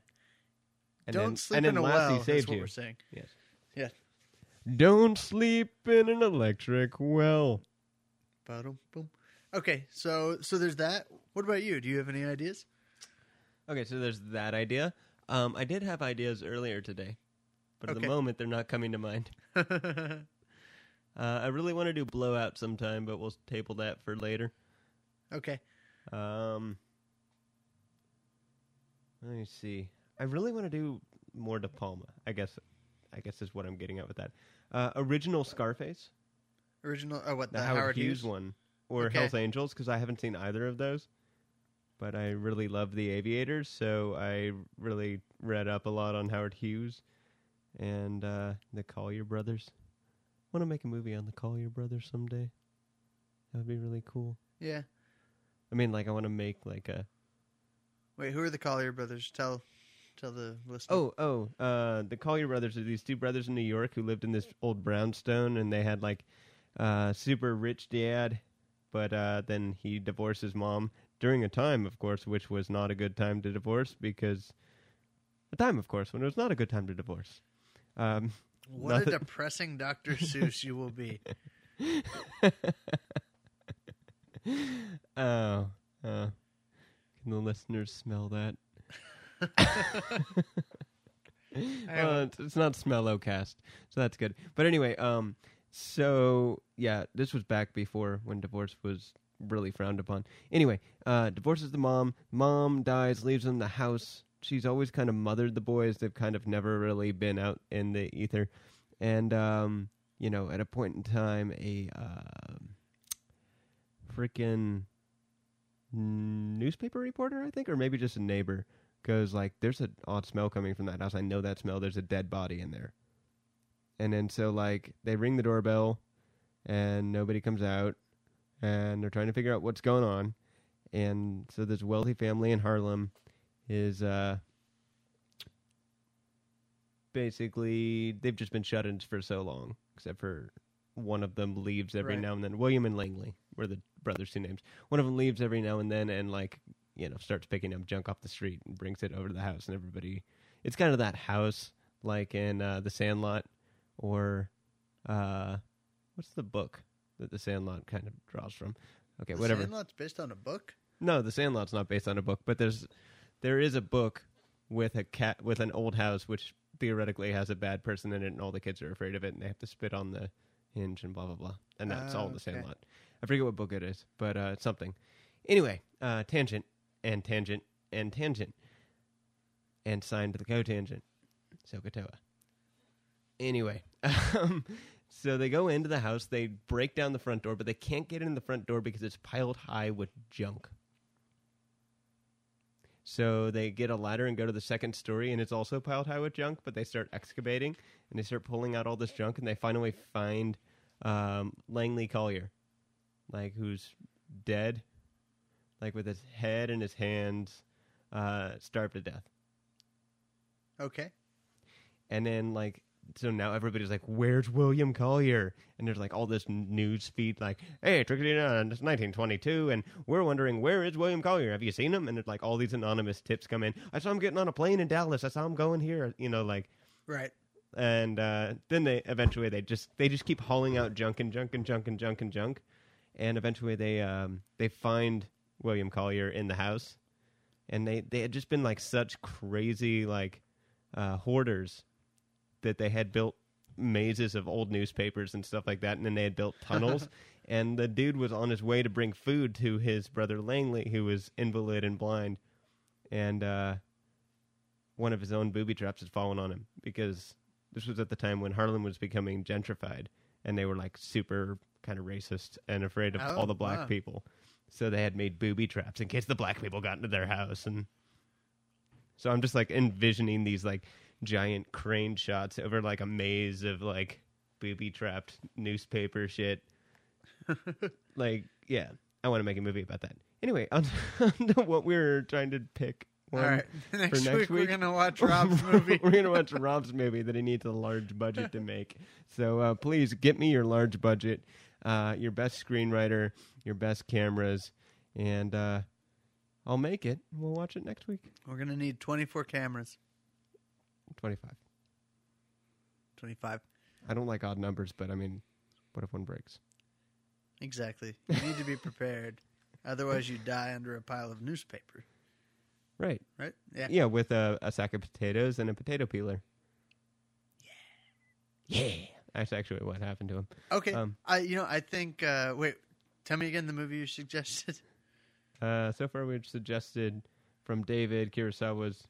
And Don't then, sleep and then in a Lassie well. That's saved what you. we're saying. Yes. Yeah. Don't sleep in an electric well. Ba-dum, boom. Okay, so so there's that. What about you? Do you have any ideas? Okay, so there's that idea. Um, I did have ideas earlier today, but at Okay. the moment they're not coming to mind. Uh, I really want to do blowout sometime, but we'll table that for later. okay. Um, let me see. I really want to do more De Palma. I guess, I guess is what I'm getting at with that. Uh, original Scarface, Original. Oh, what the, the, Howard, Hughes, one, or Okay. Hell's Angels, because I haven't seen either of those. But I really love The Aviators, so I really read up a lot on Howard Hughes and uh, the Collyer brothers. Want to make a movie on the Collyer brothers someday? That would be really cool. Yeah. I mean, like I want to make like a Wait, who are the Collyer brothers? Tell, tell the listener. Oh, oh, uh, the Collyer brothers are these two brothers in New York who lived in this old brownstone, and they had like uh, super rich dad, but uh, then he divorced his mom during a time, of course, which was not a good time to divorce because a time, of course, when it was not a good time to divorce. Um, what a depressing Dr. Seuss you will be. oh, uh, can the listeners smell that? Uh, it's, it's not Smellocast, so that's good. But anyway, um, so yeah, this was back before when divorce was really frowned upon. Anyway, uh, divorces the mom. Mom dies, leaves them the house. She's always kind of mothered the boys. They've kind of never really been out in the ether, and um, you know, at a point in time, a um freaking newspaper reporter, I think, or maybe just a neighbor goes like, "There's an odd smell coming from that house. I know that smell. There's a dead body in there." And then so like they ring the doorbell, and nobody comes out, and they're trying to figure out what's going on. And so this wealthy family in Harlem is uh basically they've just been shut in for so long, except for one of them leaves every Right. now and then. William and Langley were the brothers' two names. One of them leaves every now and then, and like you know starts picking up junk off the street and brings it over to the house, and everybody. It's kind of that house like in uh, the Sandlot, or uh, what's the book that the Sandlot kind of draws from? Okay, The whatever. Sandlot's based on a book. No, the Sandlot's not based on a book, but there's there is a book with a cat with an old house which theoretically has a bad person in it, and all the kids are afraid of it, and they have to spit on the hinge and blah blah blah. And that's all in the okay. Sandlot. I forget what book it is, but uh, it's something. Anyway, uh, tangent and tangent and tangent, and signed to the cotangent. So SOHCAHTOA. Anyway, um, so they go into the house. They break down the front door, but they can't get in the front door because it's piled high with junk. So they get a ladder and go to the second story, and it's also piled high with junk. But they start excavating and they start pulling out all this junk, and they finally find um, Langley Collyer, like who's dead, like with his head and his hands uh, starved to death. Okay. And then like so now everybody's like, "Where's William Collyer?" And there's like all this news feed, like, "Hey, Trickety Dun, it's 1922, and we're wondering where is William Collyer? Have you seen him?" And it's like all these anonymous tips come in. I saw him getting on a plane in Dallas. I saw him going here. You know, like, Right. and uh, then they eventually they just they just keep hauling out junk and junk and junk and junk and junk, and eventually they um they find William Collyer in the house, and they they had just been like such crazy like uh, hoarders that they had built mazes of old newspapers and stuff like that, and then they had built tunnels. and the dude was on his way to bring food to his brother Langley, who was invalid and blind, and uh, one of his own booby traps had fallen on him because this was at the time when Harlem was becoming gentrified, and they were like super kind of racist and afraid of Oh, all the black wow. people. So they had made booby traps in case the black people got into their house, and so I'm just like envisioning these like giant crane shots over like a maze of like booby trapped newspaper shit. like, yeah, I want to make a movie about that. Anyway, on, on to what we were trying to pick. one All right. Next, next week, we're gonna watch Rob's movie. we're gonna watch Rob's movie that he needs a large budget to make. So uh, please get me your large budget, uh, your best screenwriter, your best cameras, and uh, I'll make it. We'll watch it next week. We're gonna need 24 cameras. Twenty-five. 25. I don't like odd numbers, but I mean, what if one breaks? Exactly. You need to be prepared. Otherwise, you die under a pile of newspaper. Right. Right? Yeah. Yeah, with a, a sack of potatoes and a potato peeler. Yeah. Yeah. That's actually what happened to him. Okay. Um, I, you know, I think. Uh, wait. Tell me again the movie you suggested. Uh, so far, we've suggested from David Kurosawa's,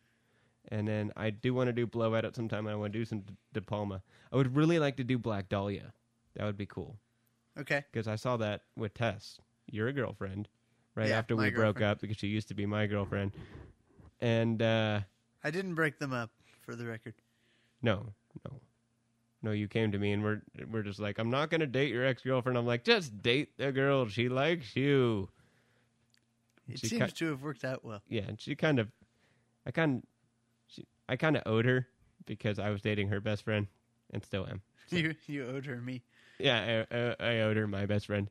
and then I do want to do Blow At It sometime. And I want to do some De Palma. I would really like to do Black Dahlia. That would be cool Okay. because I saw that with Tess, your girlfriend, right Yeah, after we broke up because she used to be my girlfriend. And uh, I didn't break them up, for the record. no, no, no, you came to me and we're we're just like, I'm not gonna date your ex girlfriend. I'm like, just date the girl. She likes you. It She seems ki- to have worked out well. yeah, and she kind of, I kind, she, I kind of owed her because I was dating her best friend, and still am. You you owed her me. Yeah, I, I, I owed her my best friend.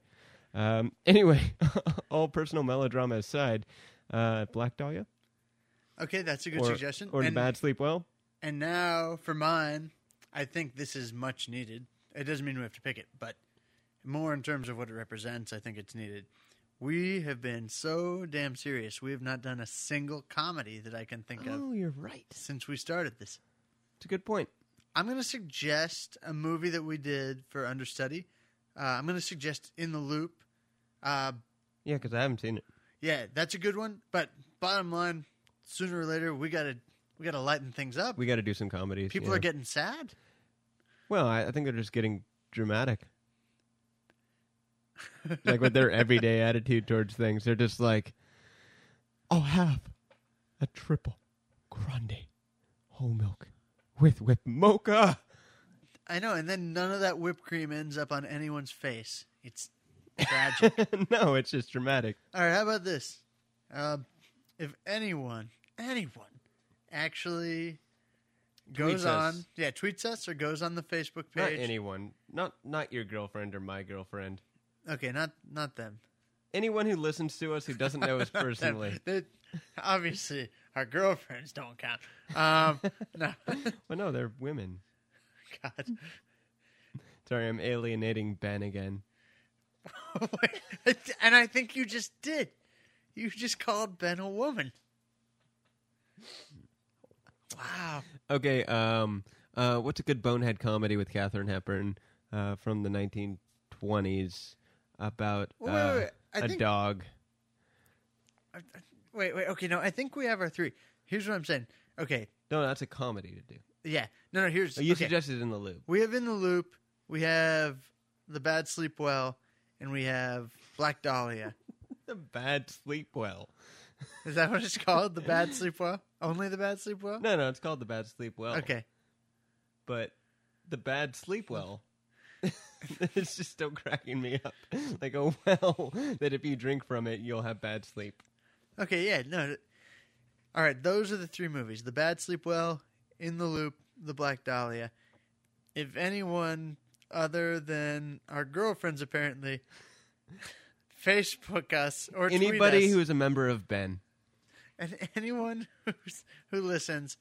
Um, anyway, all personal melodrama aside, uh, Black Dahlia Okay, that's a good or, suggestion. or and, Bad Sleep Well. and now for mine, I think this is much needed. It doesn't mean we have to pick it, but more in terms of what it represents, I think it's needed. We have been so damn serious. We have not done a single comedy that I can think of Oh, you're right. since we started this. It's a good point. I'm going to suggest a movie that we did for understudy. Uh, I'm going to suggest In the Loop. Uh, Yeah, because I haven't seen it. yeah, that's a good one. But bottom line, sooner or later, we got to we got to lighten things up. We got to do some comedies. People yeah. are getting sad. Well, I, I think they're just getting dramatic. like with their everyday attitude towards things, they're just like, "I'll have a triple grande whole milk with whipped mocha." I know, and then none of that whipped cream ends up on anyone's face. It's tragic. no, it's just dramatic. All right, how about this? Um, if anyone, anyone, actually goes Tweets on, us. yeah, tweets us or goes on the Facebook Not page. anyone, not not your girlfriend or my girlfriend. okay, not not them. Anyone who listens to us who doesn't know us personally. They- obviously, our girlfriends don't count. Um, no, well, no, they're women. God. Sorry, I'm alienating Ben again. And I think you just did. You just called Ben a woman. Wow. Okay, um, uh, what's a good bonehead comedy with Katharine Hepburn uh, from the 1920s about Wait, wait, uh, wait. I a think- dog? Wait, wait. Okay, no, I think we have our three. Here's what I'm saying. Okay, No, that's a comedy to do. yeah. No, no. Here's Oh, you okay. suggested in the loop. We have in the loop. We have the bad sleep well, and we have Black Dahlia. The bad sleep well. Is that what it's called? The bad sleep well? Only the bad sleep well? No, no, it's called the bad sleep well. Okay. but the bad sleep well. it's just still cracking me up. Like a well that if you drink from it, you'll have bad sleep. Okay. Yeah. No. All right. Those are the three movies: The Bad Sleep Well, In the Loop, The Black Dahlia. If anyone other than our girlfriends apparently Facebook us or Anybody us, who is a member of Ben. and anyone who's, who listens,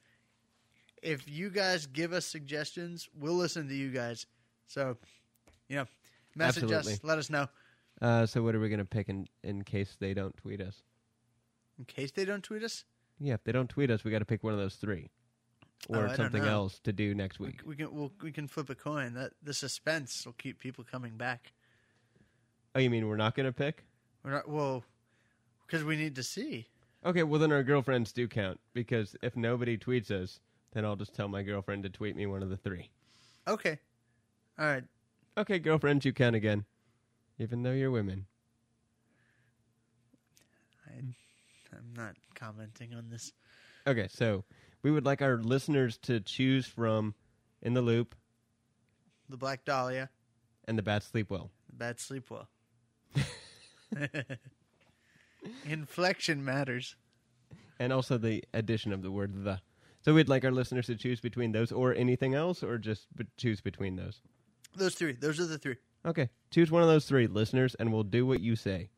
if you guys give us suggestions, we'll listen to you guys. So, you know, message us, let us know. Uh, so what are we going to pick in, in case they don't tweet us? In case they don't tweet us, Yeah, if they don't tweet us, we got to pick one of those three, Oh, or don't something know. else to do next we, week. we can we'll, we can flip a coin. That the suspense will keep people coming back. Oh, you mean we're not going to pick? We're not well because we need to see. Okay, well then our girlfriends do count because if nobody tweets us, then I'll just tell my girlfriend to tweet me one of the three. Okay, all right. Okay, girlfriends, you count again, even though you're women. I, I'm not commenting on this. Okay, so we would like our listeners to choose from In the Loop The Black Dahlia, and The Bad Sleep Well. the Bad Sleep Well. Inflection matters. And also the addition of the word the. So we'd like our listeners to choose between those or anything else, or just b- choose between those. Those three. Those are the three. Okay, choose one of those three, listeners, and we'll do what you say.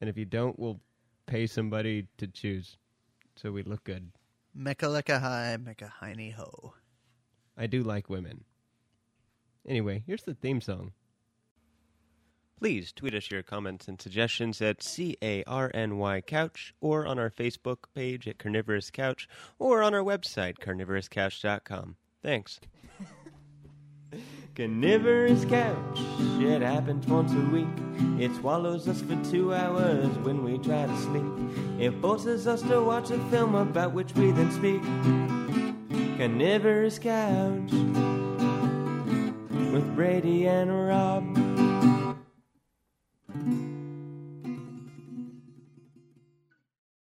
And if you don't, we'll pay somebody to choose, so we look good. Mecha lecca hi, mecha hiney ho. I do like women. Anyway, here's the theme song. Please tweet us your comments and suggestions at C-A-R-N-Y Couch or on our Facebook page at Carnivorous Couch or on our website, carnivorouscouch.com. Thanks. Carnivorous Couch. It happens once a week. It swallows us for two hours when we try to sleep. It forces us to watch a film about which we then speak. Carnivorous Couch with Brady and Rob.